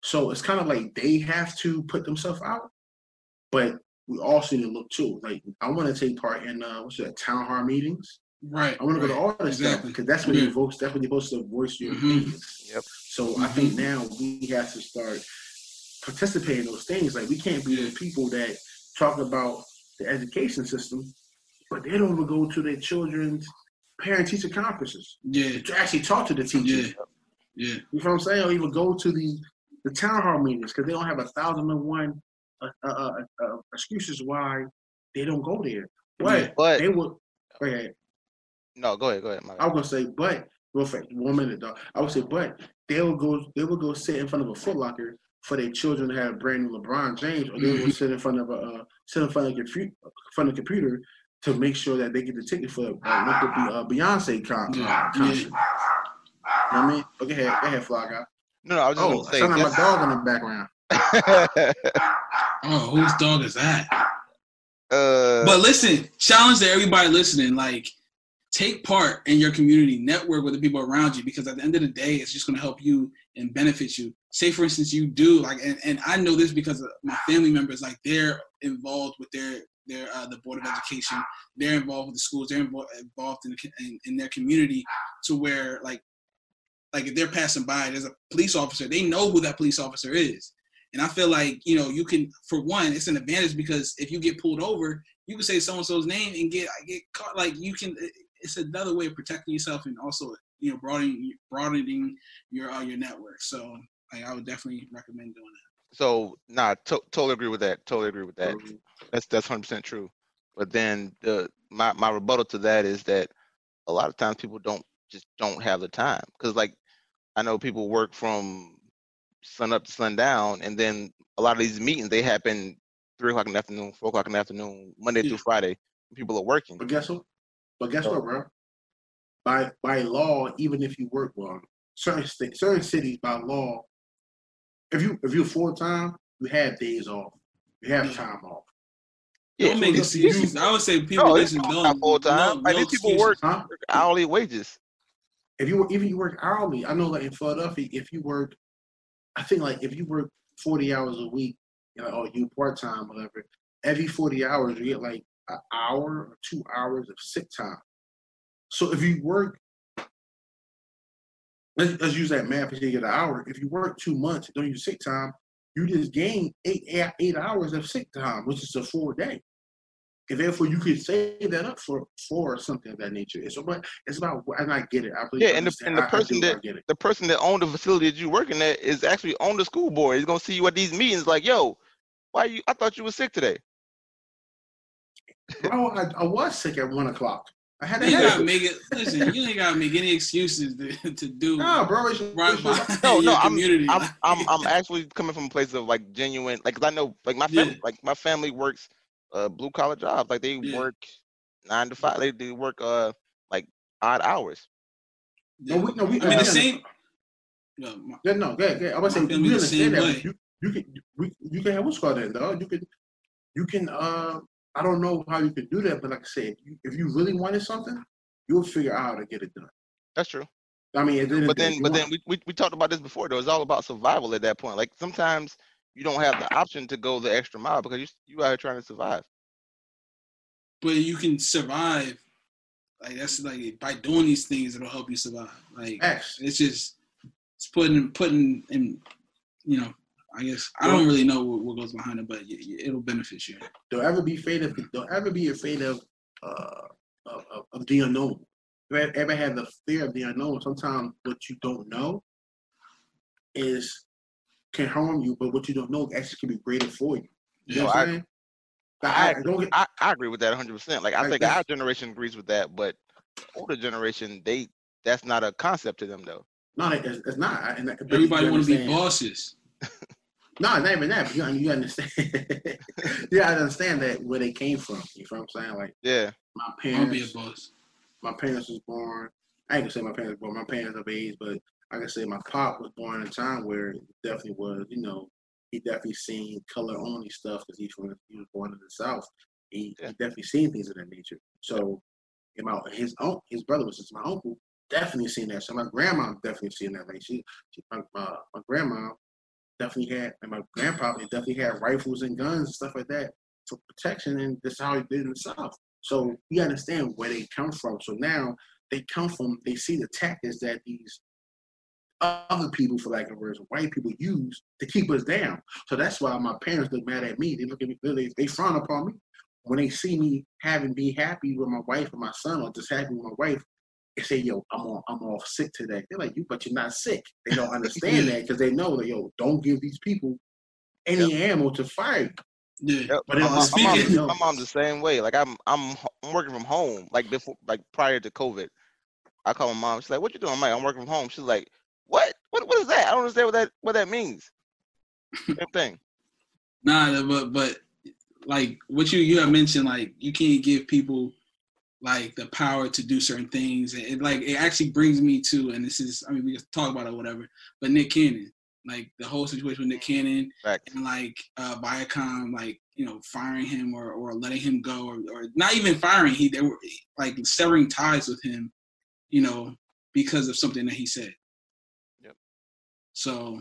So it's kind of like they have to put themselves out, but we also need to look too. Like I want to take part in uh, what's that town hall meetings. right I want to go to right. all that stuff because that's when you vote. That's when you're supposed to voice your Mhm. opinions. Yep. So I think now we have to start participating in those things. Like we can't be the people that talk about the education system, but they don't even go to their children's parent teacher conferences yeah to actually talk to the teachers. yeah yeah You know what I'm saying? Or even go to the the town hall meetings because they don't have a thousand and one uh, uh, uh, uh, excuses why they don't go there. But But they would. Go ahead. no, go ahead, go ahead. I was gonna say, but real fast, one minute though. I would say, but they will go. They will go sit in front of a Foot Locker for their children to have brand new LeBron James, or they will Mhm. sit in front of a uh, sit in front of a computer, front of a computer to make sure that they get the ticket for uh, what could be a Beyonce con- concert. You know what I mean? Go ahead, go ahead, Fly Guy. No, no, I was just Oh, gonna say. sound like my dog in the background. oh whose dog is that uh, but listen challenge to everybody listening like take part in your community network with the people around you because at the end of the day it's just going to help you and benefit you say for instance you do like and, and i know this because of my family members like they're involved with their their uh, the board of education they're involved with the schools they're involved, involved in, in in their community to where like like if they're passing by there's a police officer they know who that police officer is and i feel like you know you can for one it's an advantage because if you get pulled over you can say so and so's name and get get caught. Like you can, it's another way of protecting yourself and also you know broadening broadening your uh, your network. So like I would definitely recommend doing that. so nah, to- totally agree with that. Totally agree with that. That's that's hundred percent true. But then the my my rebuttal to that is that a lot of times people don't just don't have the time because like I know people work from sun up to sundown, and then a lot of these meetings they happen three o'clock in the afternoon, four o'clock in the afternoon, Monday Yeah. through Friday. People are working. But guess what? But guess Oh. what, bro? By by law, even if you work well, certain sta- certain cities by law, if you if you're full time, you have days off. You have time off. Yeah, don't make so it's up to you. excuses. I would say people No, it's listen. not Don't full time. No, Like, no these people excuses. work Huh? hourly wages. If you even you work hourly, I know like in Philadelphia, if you work, I think like if you work forty hours a week, you know, or you part time, whatever. Every forty hours, you get like an hour or two hours of sick time. So if you work, let's, let's use that math. You get an hour, if you work two months, don't use sick time, you just gain eight, eight eight hours of sick time, which is a full day. And therefore, you could save that up for for something of that nature. It's about it's about and I get it. I really Yeah, and the- and the I- I person do, I that- get it. the person that owned the facility that you're working at is actually on the school board. He's gonna see you at these meetings, like, yo, why you? I thought you were sick today. Bro, I, I was sick at one o'clock. I had You to ain't have gotta make it. Listen, you ain't gotta make any excuses to, to do No, bro. It's, right it's by No, no, I'm- I'm I'm I'm actually coming from a place of like genuine, like 'cause I know like my Yeah. like my family works uh blue collar jobs, like they Yeah. work nine to five, they do work uh like odd hours. no, we, no, we. I mean, the we- same. No, my- Yeah, no, yeah, yeah. I was saying family we understand that. You, you can, we, you can have what's called that, though. You can, you can. Uh, I don't know how you could do that, but like I said, if you, if you really wanted something, you'll figure out how to get it done. That's true. I mean, at the But then but want- then we, we we talked about this before though. It's all about survival at that point. Like sometimes you don't have the option to go the extra mile because you you out here trying to survive. but you can survive. Like that's like by doing these things, it'll help you survive. Like X. it's just it's putting putting in. You know, I guess I don't really know what, what goes behind it, but y- y- it'll benefit you. Don't ever be afraid of. Don't ever be afraid of. Uh, of, of, of the unknown. Ever, ever had the fear of the unknown? Sometimes what you don't know is can harm you, but what you don't know actually can be greater for you. You know No, what I- I'm saying? I I, agree. don't get, I, I agree with that 100. percent Like I Like think this- our generation agrees with that, but older generation they that's not a concept to them though. no, it's, it's not. And, but Everybody want to be bosses. No, not even that. But you, you understand. you gotta understand that where they came from. You know what I'm saying? Like Yeah, my parents. I'll be a boss. my parents was born. I ain't gonna say my parents were born. My parents of age, but I can say my pop was born in a time where it definitely was. You know, he definitely seen color only stuff because he's from he was born in the South. He, Yeah. he definitely seen things of that nature. So, and my his own his brother was just my uncle. Definitely seen that. So my grandma definitely seen that. Like she, she my, my, my grandma definitely had, and my grandpa they definitely had rifles and guns and stuff like that for protection, and that's how he did in the South. So you understand where they come from. So now they come from, they see the tactics that these other people, for lack of words, white people use to keep us down. So that's why my parents look mad at me. They look at me, they, they frown upon me when they see me having be happy with my wife and my son, or just happy with my wife. They say, "Yo, I'm on, I'm off sick today." They're like, "You, but you're not sick." They don't understand that because they know that, yo, don't give these people any ammo to fire. you. Yeah. Yep. But my, it mom, my, mom's, my mom's the same way. Like I'm I'm h- I'm working from home. Like before, like prior to COVID, I call my mom. She's like, "What you doing?" I'm like, "I'm working from home." She's like, "What? What? Is that? I don't understand what that what that means." Same thing. Nah, but but like what you you have mentioned, like you can't give people like the power to do certain things. And it, like it actually brings me to, and this is I mean we just talk about it, whatever. But Nick Cannon, like the whole situation with Nick Cannon, Facts. and like uh, Viacom, like you know firing him or or letting him go, or, or not even firing. He they were like severing ties with him, you know, because of something that he said. Yep. So.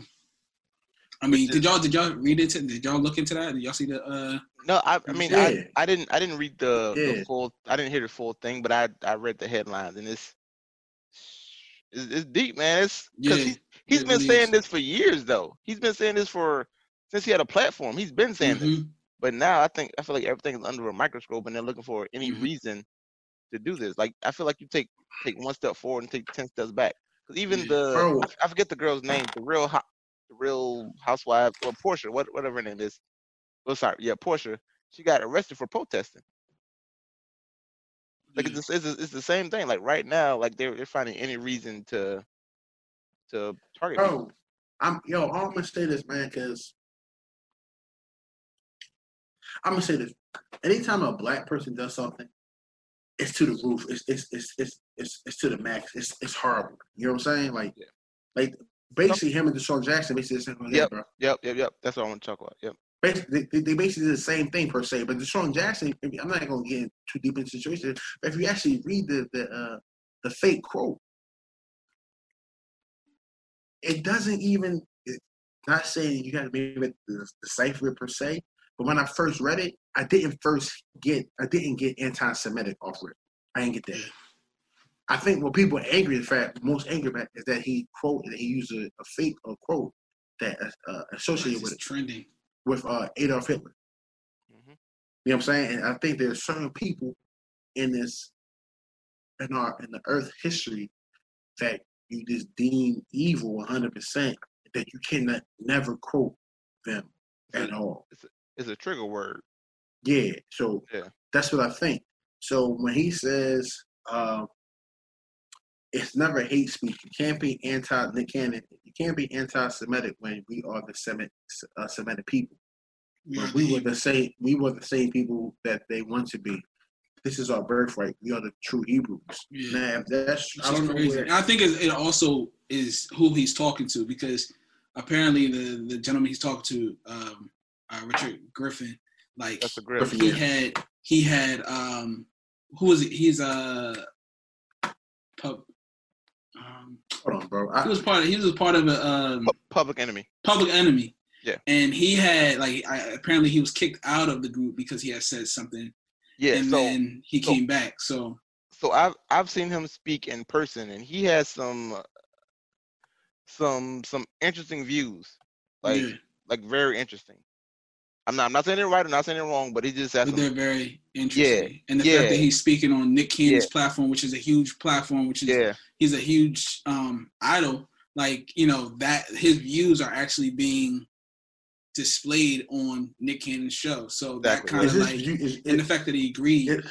I mean, did y'all did y'all read into did y'all look into that? Did y'all see the uh No, I, I mean, Yeah. I, I didn't, I didn't read the, the full, I didn't hear the full thing, but I, I read the headlines, and it's, it's, it's deep, man. It's because Yeah, he's, he's it been really saying is. this for years, though. He's been saying this for since he had a platform. He's been saying this, Mhm. but now I think I feel like everything is under a microscope, and they're looking for any Mhm. reason to do this. Like I feel like you take take one step forward and take ten steps back. Because even Yeah. the, Bro. I, I forget the girl's name, the real, ho- the real housewife or Porsha, what whatever her name is. Oh, sorry, yeah, Porsha. She got arrested for protesting. Like Yeah. it's, the- it's, the- it's the same thing. Like right now, like they're they're finding any reason to to target people. Bro, I'm yo. I'm gonna say this, man, because I'm gonna say this. Anytime a black person does something, it's to the roof. It's it's it's it's it's, it's to the max. It's it's horrible. You know what I'm saying? Like, Yeah. like basically him and DeSean Jackson basically the same thing, Yep. bro. Yep, yep, yep. That's what I want to talk about. Yep. Basically, they, they basically did the same thing per se. But DeSean Jackson, I'm not gonna get too deep into the situation. But if you actually read the the uh, the fake quote, it doesn't even. It, not saying you got to be able to decipher it per se, but when I first read it, I didn't first get. I didn't get anti-Semitic off it. I didn't get that. I think what people are angry, in fact, most angry about is that he quote that he used a, a fake a quote that uh, associated with trending. with uh, Adolf Hitler. Mhm. You know what I'm saying? And I think there's certain people in this in our in the Earth history that you just deem evil 100 percent that you cannot never quote them at all. It's a trigger word. Yeah, so Yeah. that's what I think. So when he says uh, it's never hate speech. You can't be anti Nick Cannon. You can't be anti-Semitic when we are the Semitic, uh, Semitic people. But we were the same. We were the same people that they want to be. This is our birthright. We are the true Hebrews. Yeah. Now, that's Which I don't know where. And I think it, it also is who he's talking to because apparently the the gentleman he's talking to, um, uh, Richard Griffin, like That's a. Griffin, he yeah. had he had um who was it? He's a pub. Hold on, bro. he was part of he was part of a um, Public enemy. public enemy. Yeah. And he had like I, apparently he was kicked out of the group because he had said something, Yeah. and so then he so- came back. So so I've I've seen him speak in person, and he has some uh, some some interesting views, like yeah, like very interesting. I'm not I'm not saying it right, I'm not saying it wrong, but he just has but they're very interesting. Yeah. And the yeah. fact that he's speaking on Nick Cannon's platform, which is a huge platform, which is yeah he's a huge um idol. Like you know that his views are actually being displayed on Nick Cannon's show. So that kind of like, view, is, and the fact that he agreed. it,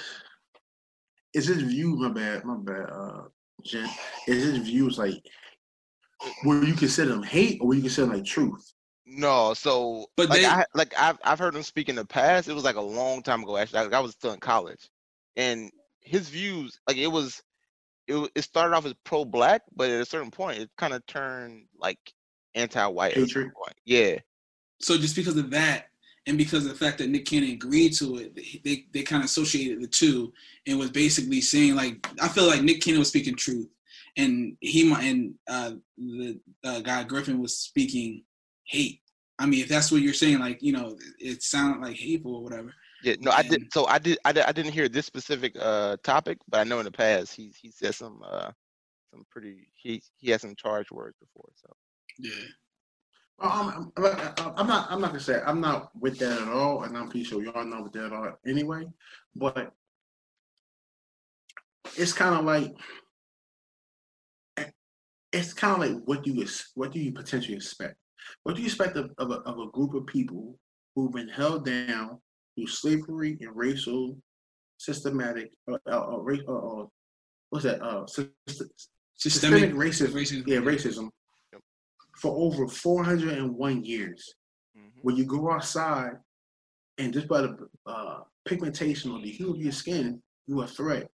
is his view my bad my bad uh Jen, is his views like where you consider them hate or where you consider them like truth no. So But like they- I like I've I've heard him speak in the past. It was like a long time ago. Actually, like, I was still in college, and his views like it was it it started off as pro black, but at a certain point it kind of turned like anti white. Hatred? Yeah. So just because of that, and because of the fact that Nick Cannon agreed to it, they they kind of associated the two and was basically saying like I feel like Nick Cannon was speaking truth, and he and uh, the uh, guy Griffin was speaking hate. I mean, if that's what you're saying, like you know, it sounded like hateful or whatever. Yeah, no, I did. And- So I did. I, did, I didn't hear this specific uh topic, but I know in the past he he said some uh some pretty he he had some charged words before. So Yeah. Well, I'm, I'm, I'm- I'm not. I'm not gonna say I'm not with that at all, and I'm pretty sure y'all not with that at all anyway. But it's kind of like it's kind of like what do you what do you potentially expect? What do you expect of, of, a, of a group of people who've been held down through slavery and racial systematic uh, uh, uh, uh, uh, what's that uh, syst- Systemic, systemic racism? racism. Yeah, racism Yep. for over 401 years. mhm. When you go outside and just by the uh, pigmentation or the hue of your skin, you are a threat.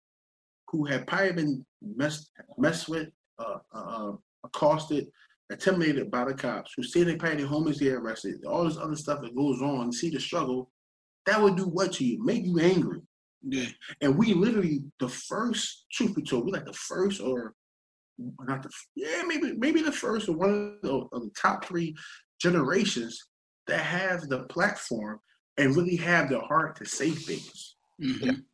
Who have probably been messed messed with, uh, uh, accosted, intimidated by the cops, who say they probably homeless, get arrested, all this other stuff that goes on, see the struggle, that would do what to you? Make you angry. Yeah. And we literally the first, truth be told, we like the first or not the yeah maybe maybe the first or one of the, of the top three generations that have the platform and really have the heart to say things. Mhm.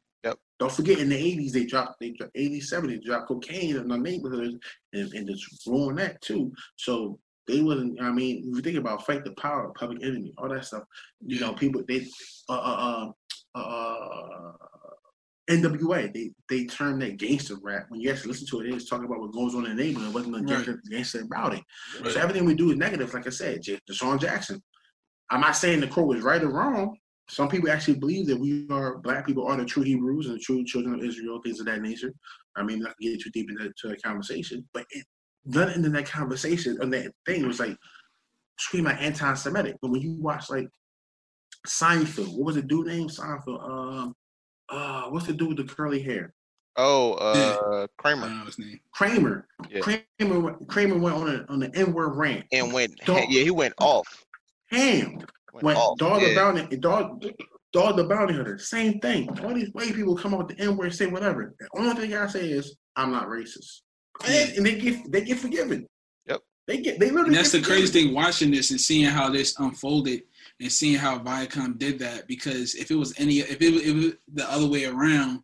Don't forget in the 80s they dropped they dropped 87 they dropped cocaine in the neighborhoods and, and just ruined that too. So they wasn't I mean, if you think about fight the power, public enemy, all that stuff, you know, people they uh uh uh, uh NWA, they they termed that gangster rap. When you actually listen to it, it's talking about what goes on in the neighborhood. It wasn't a Right. gangster, gangster about it. Right. So everything we do is negative, like I said, DeSean Jackson. I'm not saying the quote is right or wrong. Some people actually believe that we are black people are the true Hebrews and the true children of Israel, things of that nature. I mean, not to get too deep into to the conversation, but it, nothing in that conversation and that thing was like scream like anti-Semitic. But when you watch like Seinfeld, what was the dude named Seinfeld? Um, uh, what's the dude with the curly hair? Oh, uh, Kramer don't know his name. Kramer. Yeah. Kramer. went- Kramer went on a on the N-word rant. and went Dog. yeah he went off. Ham. Went When off. Dog the. Bounty, Dog, Dog the Bounty Hunter, same thing. All these white people come up with the N word and say whatever. The only thing I say is I'm not racist, and, and they get they get forgiven. Yep. They get they literally. And that's the get crazy thing watching this and seeing how this unfolded and seeing how Viacom did that because if it was any if it, was- it was the other way around,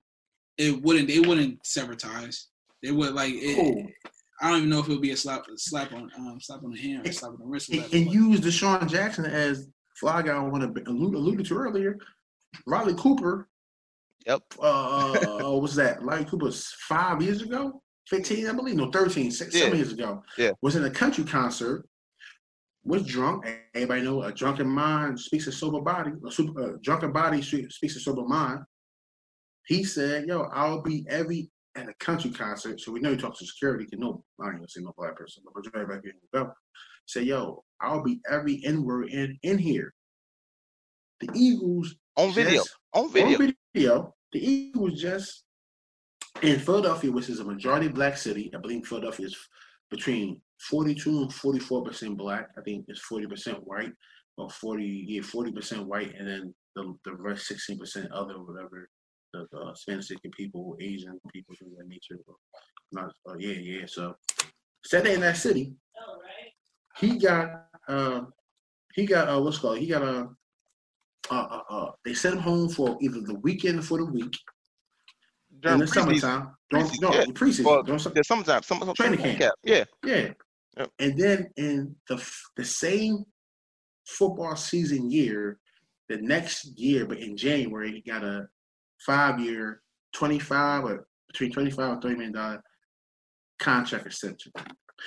it wouldn't they wouldn't sever ties. They would like it, Oh, I don't even know if it would be a slap slap on um slap on the hand or slap on the wrist. or and, whatever, and but- use DeSean Jackson as fly guy I want to allude, alluded to earlier. Riley Cooper. Yep. Uh, what was that? Riley Cooper five years ago, fifteen, I believe. No, 13, six, seven years ago. Yeah. Was in a country concert. Was drunk. Everybody know a drunken mind speaks a sober body. A, super, a drunken body speaks a sober mind. He said, "Yo, I'll be every at a country concert. So we know he talks to security. Can no, I ain't gonna say no black person, but majority here go. Say, yo, I'll be every N word in in here. The Eagles On video. just- On video. on video, the Eagles just in Philadelphia, which is a majority black city. I believe Philadelphia is between 42 and 44 percent black. I think it's 40 percent white, or 40 yeah 40 percent white, and then the the rest 16 percent other whatever. The, the Spanish speaking people, Asian people, things of that nature. Not, uh, yeah, yeah. So, said Saturday in that city, he got uh, he got uh, what's it called? He got a uh, uh, uh, they sent him home for either the weekend or for the week in During the summertime. Don't, Preseason, no, yeah. preseason. Well, Don't su- Yeah, sometimes some, some Training some camp. Yeah. yeah. Yep. And then in the the same football season year, the next year, but in January, he got a five year, 25 or between 25 and 30 million dollar contract extension.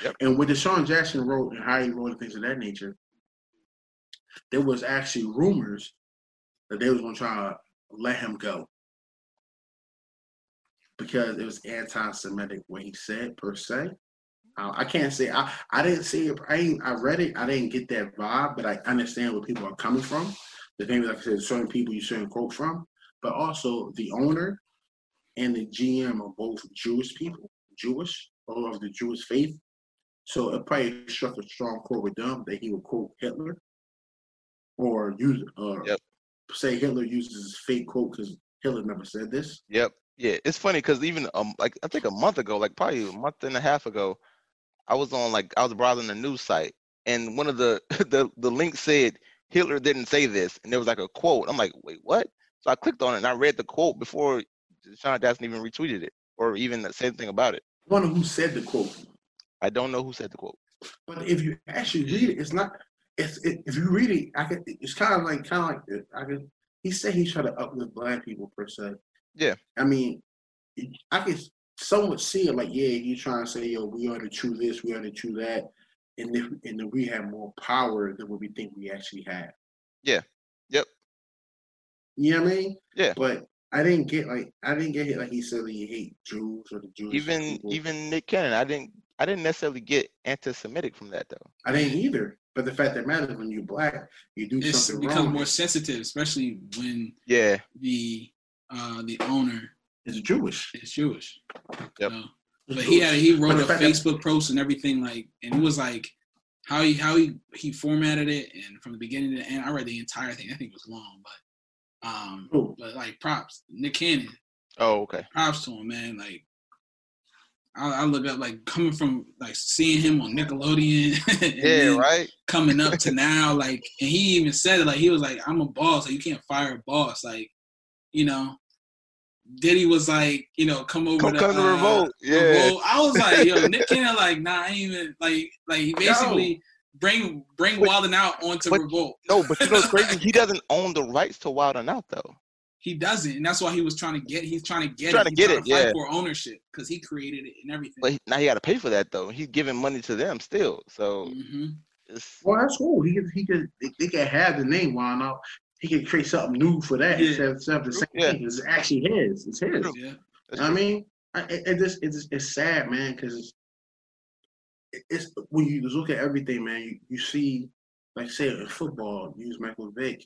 Yep. And what Deshaun Jackson wrote and how he wrote and things of that nature, there was actually rumors that they was going to try to let him go because it was anti-Semitic what he said per se. I can't say I, I didn't see it. I I read it. I didn't get that vibe, but I understand where people are coming from. The maybe like I said, certain people you certain quote from, but also the owner and the GM are both Jewish people, Jewish, all of the Jewish faith. So it probably struck a strong chord with them that he would quote Hitler or use uh, Yep. say Hitler uses his fake quote because Hitler never said this. Yep. Yeah. It's funny because even um like I think a month ago, like probably a month and a half ago, I was on like I was browsing a news site and one of the the the link said Hitler didn't say this and there was like a quote. I'm like, wait, what? So I clicked on it and I read the quote before Sean Jackson even retweeted it or even said anything about it. I wonder who said the quote. I don't know who said the quote. But if you actually read it, it's not. It's it, if you read it, I can. It's kind of like kind of like this. I can. He said he tried to uplift black people per se. Yeah. I mean, I can somewhat see it like, yeah, you trying to say, yo, we are to true this, we are to true that, and if and then we have more power than what we think we actually have. Yeah. Yep. You know what I mean? Yeah. But I didn't get like I didn't get it like he said that he hate Jews or the Jews. Even even Nick Cannon, I didn't I didn't necessarily get anti-Semitic from that though. I didn't either. But the fact that matters when you're black, you do It something becomes wrong. more sensitive, especially when Yeah. the uh, the owner It's Jewish. is Jewish. Yep. So, It's but he had he wrote the a fact that- Facebook post and everything like, and it was like how he how he he formatted it and from the beginning to the end. I read the entire thing. I think it was long, but um, Who? but like props, Nick Cannon, Oh, okay. props to him, man. Like. I, I look up like coming from like seeing him on Nickelodeon, Yeah, right? coming up to now, like, and he even said it, like, he was like, I'm a boss, like, you can't fire a boss, like, you know. Diddy was like, you know, come over Come, to, come to uh, revolt. Yeah. Revolt. I was like, yo, Nick Cannon, like, nah, I ain't even like, like, he basically bring bring But- Wild 'N Out onto but- Revolt. No, but you know crazy? He doesn't own the rights to Wild 'N Out though. He doesn't, and that's why he was trying to get. He's trying to get Trying it. to He's get trying it, to fight yeah. for ownership because he created it and everything. But now he got to pay for that though. He's giving money to them still. So hmm it's Well, that's cool. He could, he could, they, they could have the name. Why not? He could create something new for that Yeah. instead of instead of the same Yeah. thing. It's actually his. It's his. Yeah. I mean, I, it, it just, it's, it's sad, man, because it's, it's when you just look at everything, man. You, you see, like say in football, you use Michael Vick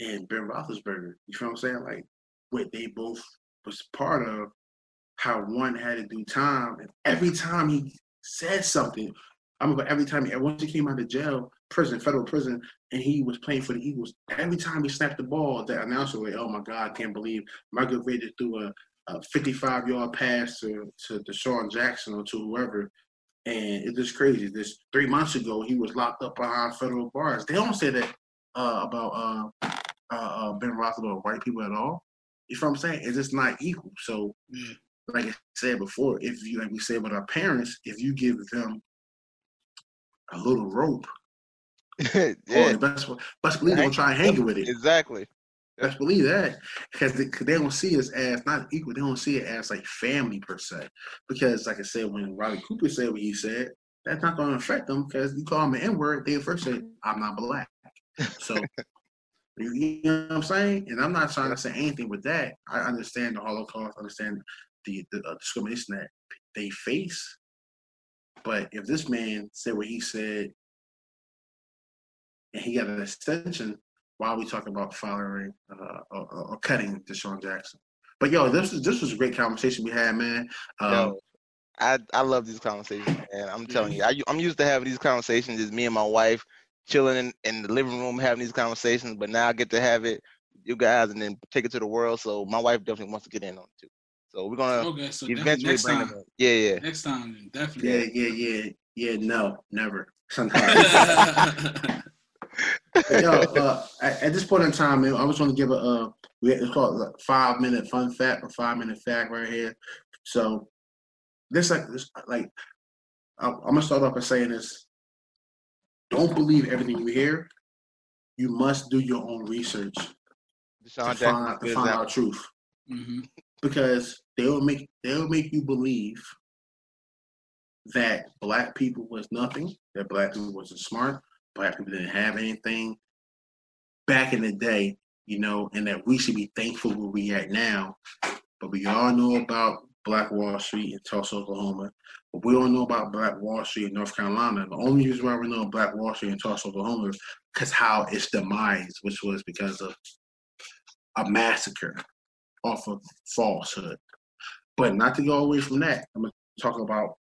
and Ben Roethlisberger. You feel what I'm saying? Like what they both was part of. How one had to do time, and every time he said something, I remember every time he, once he came out of jail, prison, federal prison, and he was playing for the Eagles. Every time he snapped the ball, the announcer was like, "Oh my God, I can't believe Michael Vick threw a a 55 yard pass to, to DeSean Jackson or to whoever. And it's just crazy. This three months ago, he was locked up behind federal bars. They don't say that uh, about uh, uh, uh, Ben Roethlisberger or white people at all. You know what I'm saying? It's just not equal. So, Yeah. like I said before, if you, like we said with our parents, if you give them a little rope, oh, yeah, the best, best believe they're gonna try and hang with it. exactly. Let's believe that because they, 'cause they don't see us as not equal. They don't see it as like family per se. Because like I said, when Riley Cooper said what he said, that's not going to affect them because you call them an N word, they first say, "I'm not black." So you, know what I'm saying? And I'm not trying to say anything with that. I understand the Holocaust. Understand the, the uh, discrimination that they face. But if this man said what he said, and he got an extension, why are we talking about firing uh, or, or cutting DeSean Jackson? But yo, this is this was a great conversation we had, man. Um, Yo, I I love these conversations, man. I'm telling you, I, I'm used to having these conversations. Just me and my wife chilling in, in the living room having these conversations, but now I get to have it, you guys, and then take it to the world. So my wife definitely wants to get in on it too. So we're gonna Okay, so eventually next bring time, them. In. Yeah, yeah. next time, definitely. yeah, yeah, yeah. Yeah. No, never. Sometimes. Yo, uh, at, at this point in time, man, I just want to give a uh, we it's called a five minute fun fact, or five minute fact right here. So this like this like I'm, I'm gonna start off by saying this: don't believe everything you hear. You must do your own research Deshaun to find, out, to good find out truth hmm because they'll make they'll make you believe that black people was nothing, that black people wasn't smart, black people didn't have anything back in the day, you know, and that we should be thankful where we at now. But we all know about Black Wall Street in Tulsa, Oklahoma. But we don't know about Black Wall Street in North Carolina. The only reason why we know Black Wall Street in Tulsa, Oklahoma, is because how its demise, which was because of a massacre off of falsehood. But not to go away from that, I'm gonna talk about.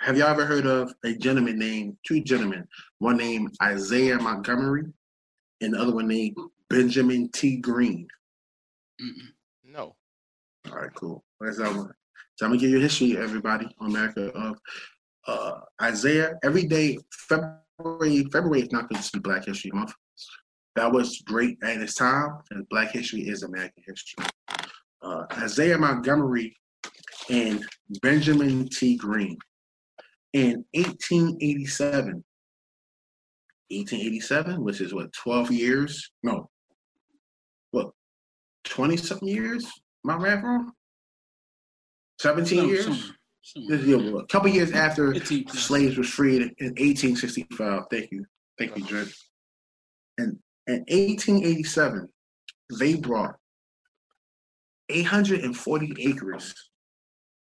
Have y'all ever heard of a gentleman named two gentlemen? One named Isaiah Montgomery, and the other one named Benjamin T. Green. Mm-mm. No. All right, cool. Where's that one? So I'm gonna give you a history, everybody, America of uh, Isaiah. Every day, February. February is not going to be Black History Month. That was great at its time, and Black History is American history. Uh, Isaiah Montgomery and Benjamin T. Green in 1887. 1887, which is what 12 years? No, what 20 something years? Am I right wrong? 17 Some- years? some- some- This year, a couple years after 15 slaves were freed in 1865. Thank you. Thank you, Dred. And in 1887, they brought 840 acres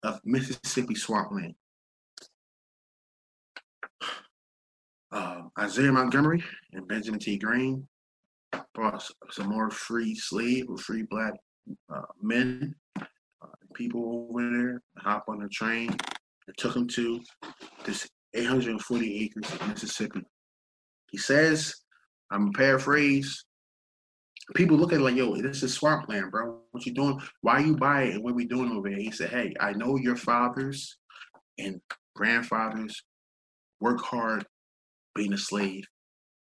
of Mississippi swampland. Uh, Isaiah Montgomery and Benjamin T. Green brought some more free slave or free black uh, men, uh, people over there, hop on the train, and took them to this 840 acres of Mississippi. He says, I'm paraphrase. People look at it like, yo, this is swampland, bro. What you doing? Why you buy it? And what we doing over here? He said, hey, I know your fathers and grandfathers work hard being a slave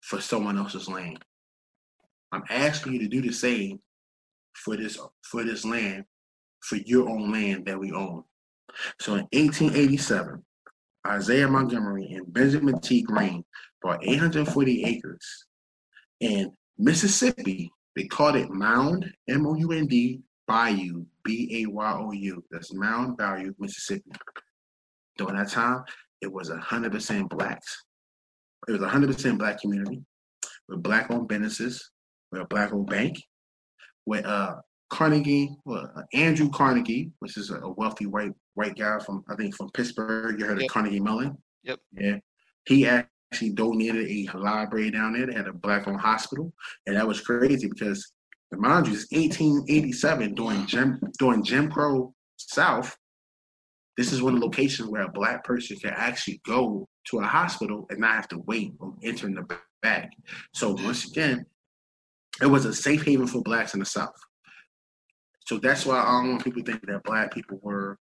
for someone else's land. I'm asking you to do the same for this for this land, for your own land that we own. So in 1887, Isaiah Montgomery and Benjamin T. Green bought 840 acres in Mississippi. They called it Mound, M O U N D, Bayou, B A Y O U. That's Mound Bayou, Mississippi. During that time, it was 100% blacks. It was 100% black community with black owned businesses, with a black owned bank, with uh, Carnegie, well, uh, Andrew Carnegie, which is a a wealthy white white guy from I think from Pittsburgh. You heard Yep. of Carnegie Mellon? Yep. Yeah. He actually donated a library down there. They had a black owned hospital, and that was crazy because the mind you, it's 1887 during Jim during Jim Crow South. This is one of the locations where a black person can actually go to a hospital and not have to wait or enter in the back. So once again, it was a safe haven for blacks in the South. So that's why I don't want people to think that black people were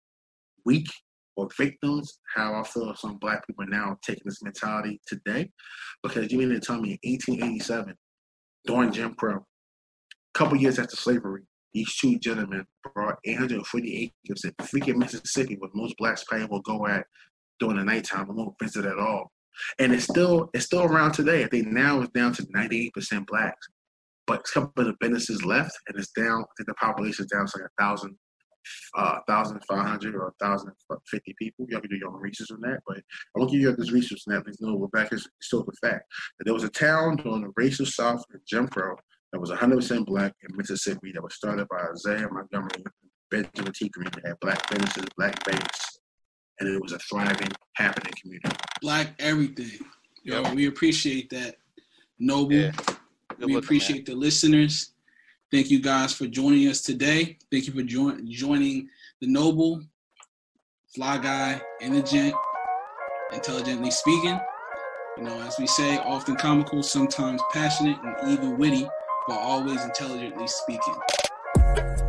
weak or victims. How I feel some black people are now taking this mentality today. Because you mean to tell me in 1887, during Jim Crow, a couple years after slavery, these two gentlemen brought 840 acres in freaking Mississippi, where most blacks probably will go at during the nighttime and won't visit at all. And it's still it's still around today. I think now it's down to 98% blacks. But a couple of the businesses left, and it's down. I think the population is down to like a thousand, uh, thousand five hundred or a thousand fifty people. Y'all can do your own research on that. But I want to give you this research on that. Please know we're back is still the fact that there was a town during the racial South in Jim Crow that was 100% black in Mississippi that was started by Isaiah Montgomery Benjamin T. Green. They had black businesses, black banks, and it was a thriving, happening community. Black everything. Yo, Yep. we appreciate that. Noble. Yeah. Good we appreciate the listeners. Thank you guys for joining us today. Thank you for join, joining the Noble, Fly Guy, and the Gent, intelligently speaking. You know, as we say, often comical, sometimes passionate, and even witty, but always intelligently speaking.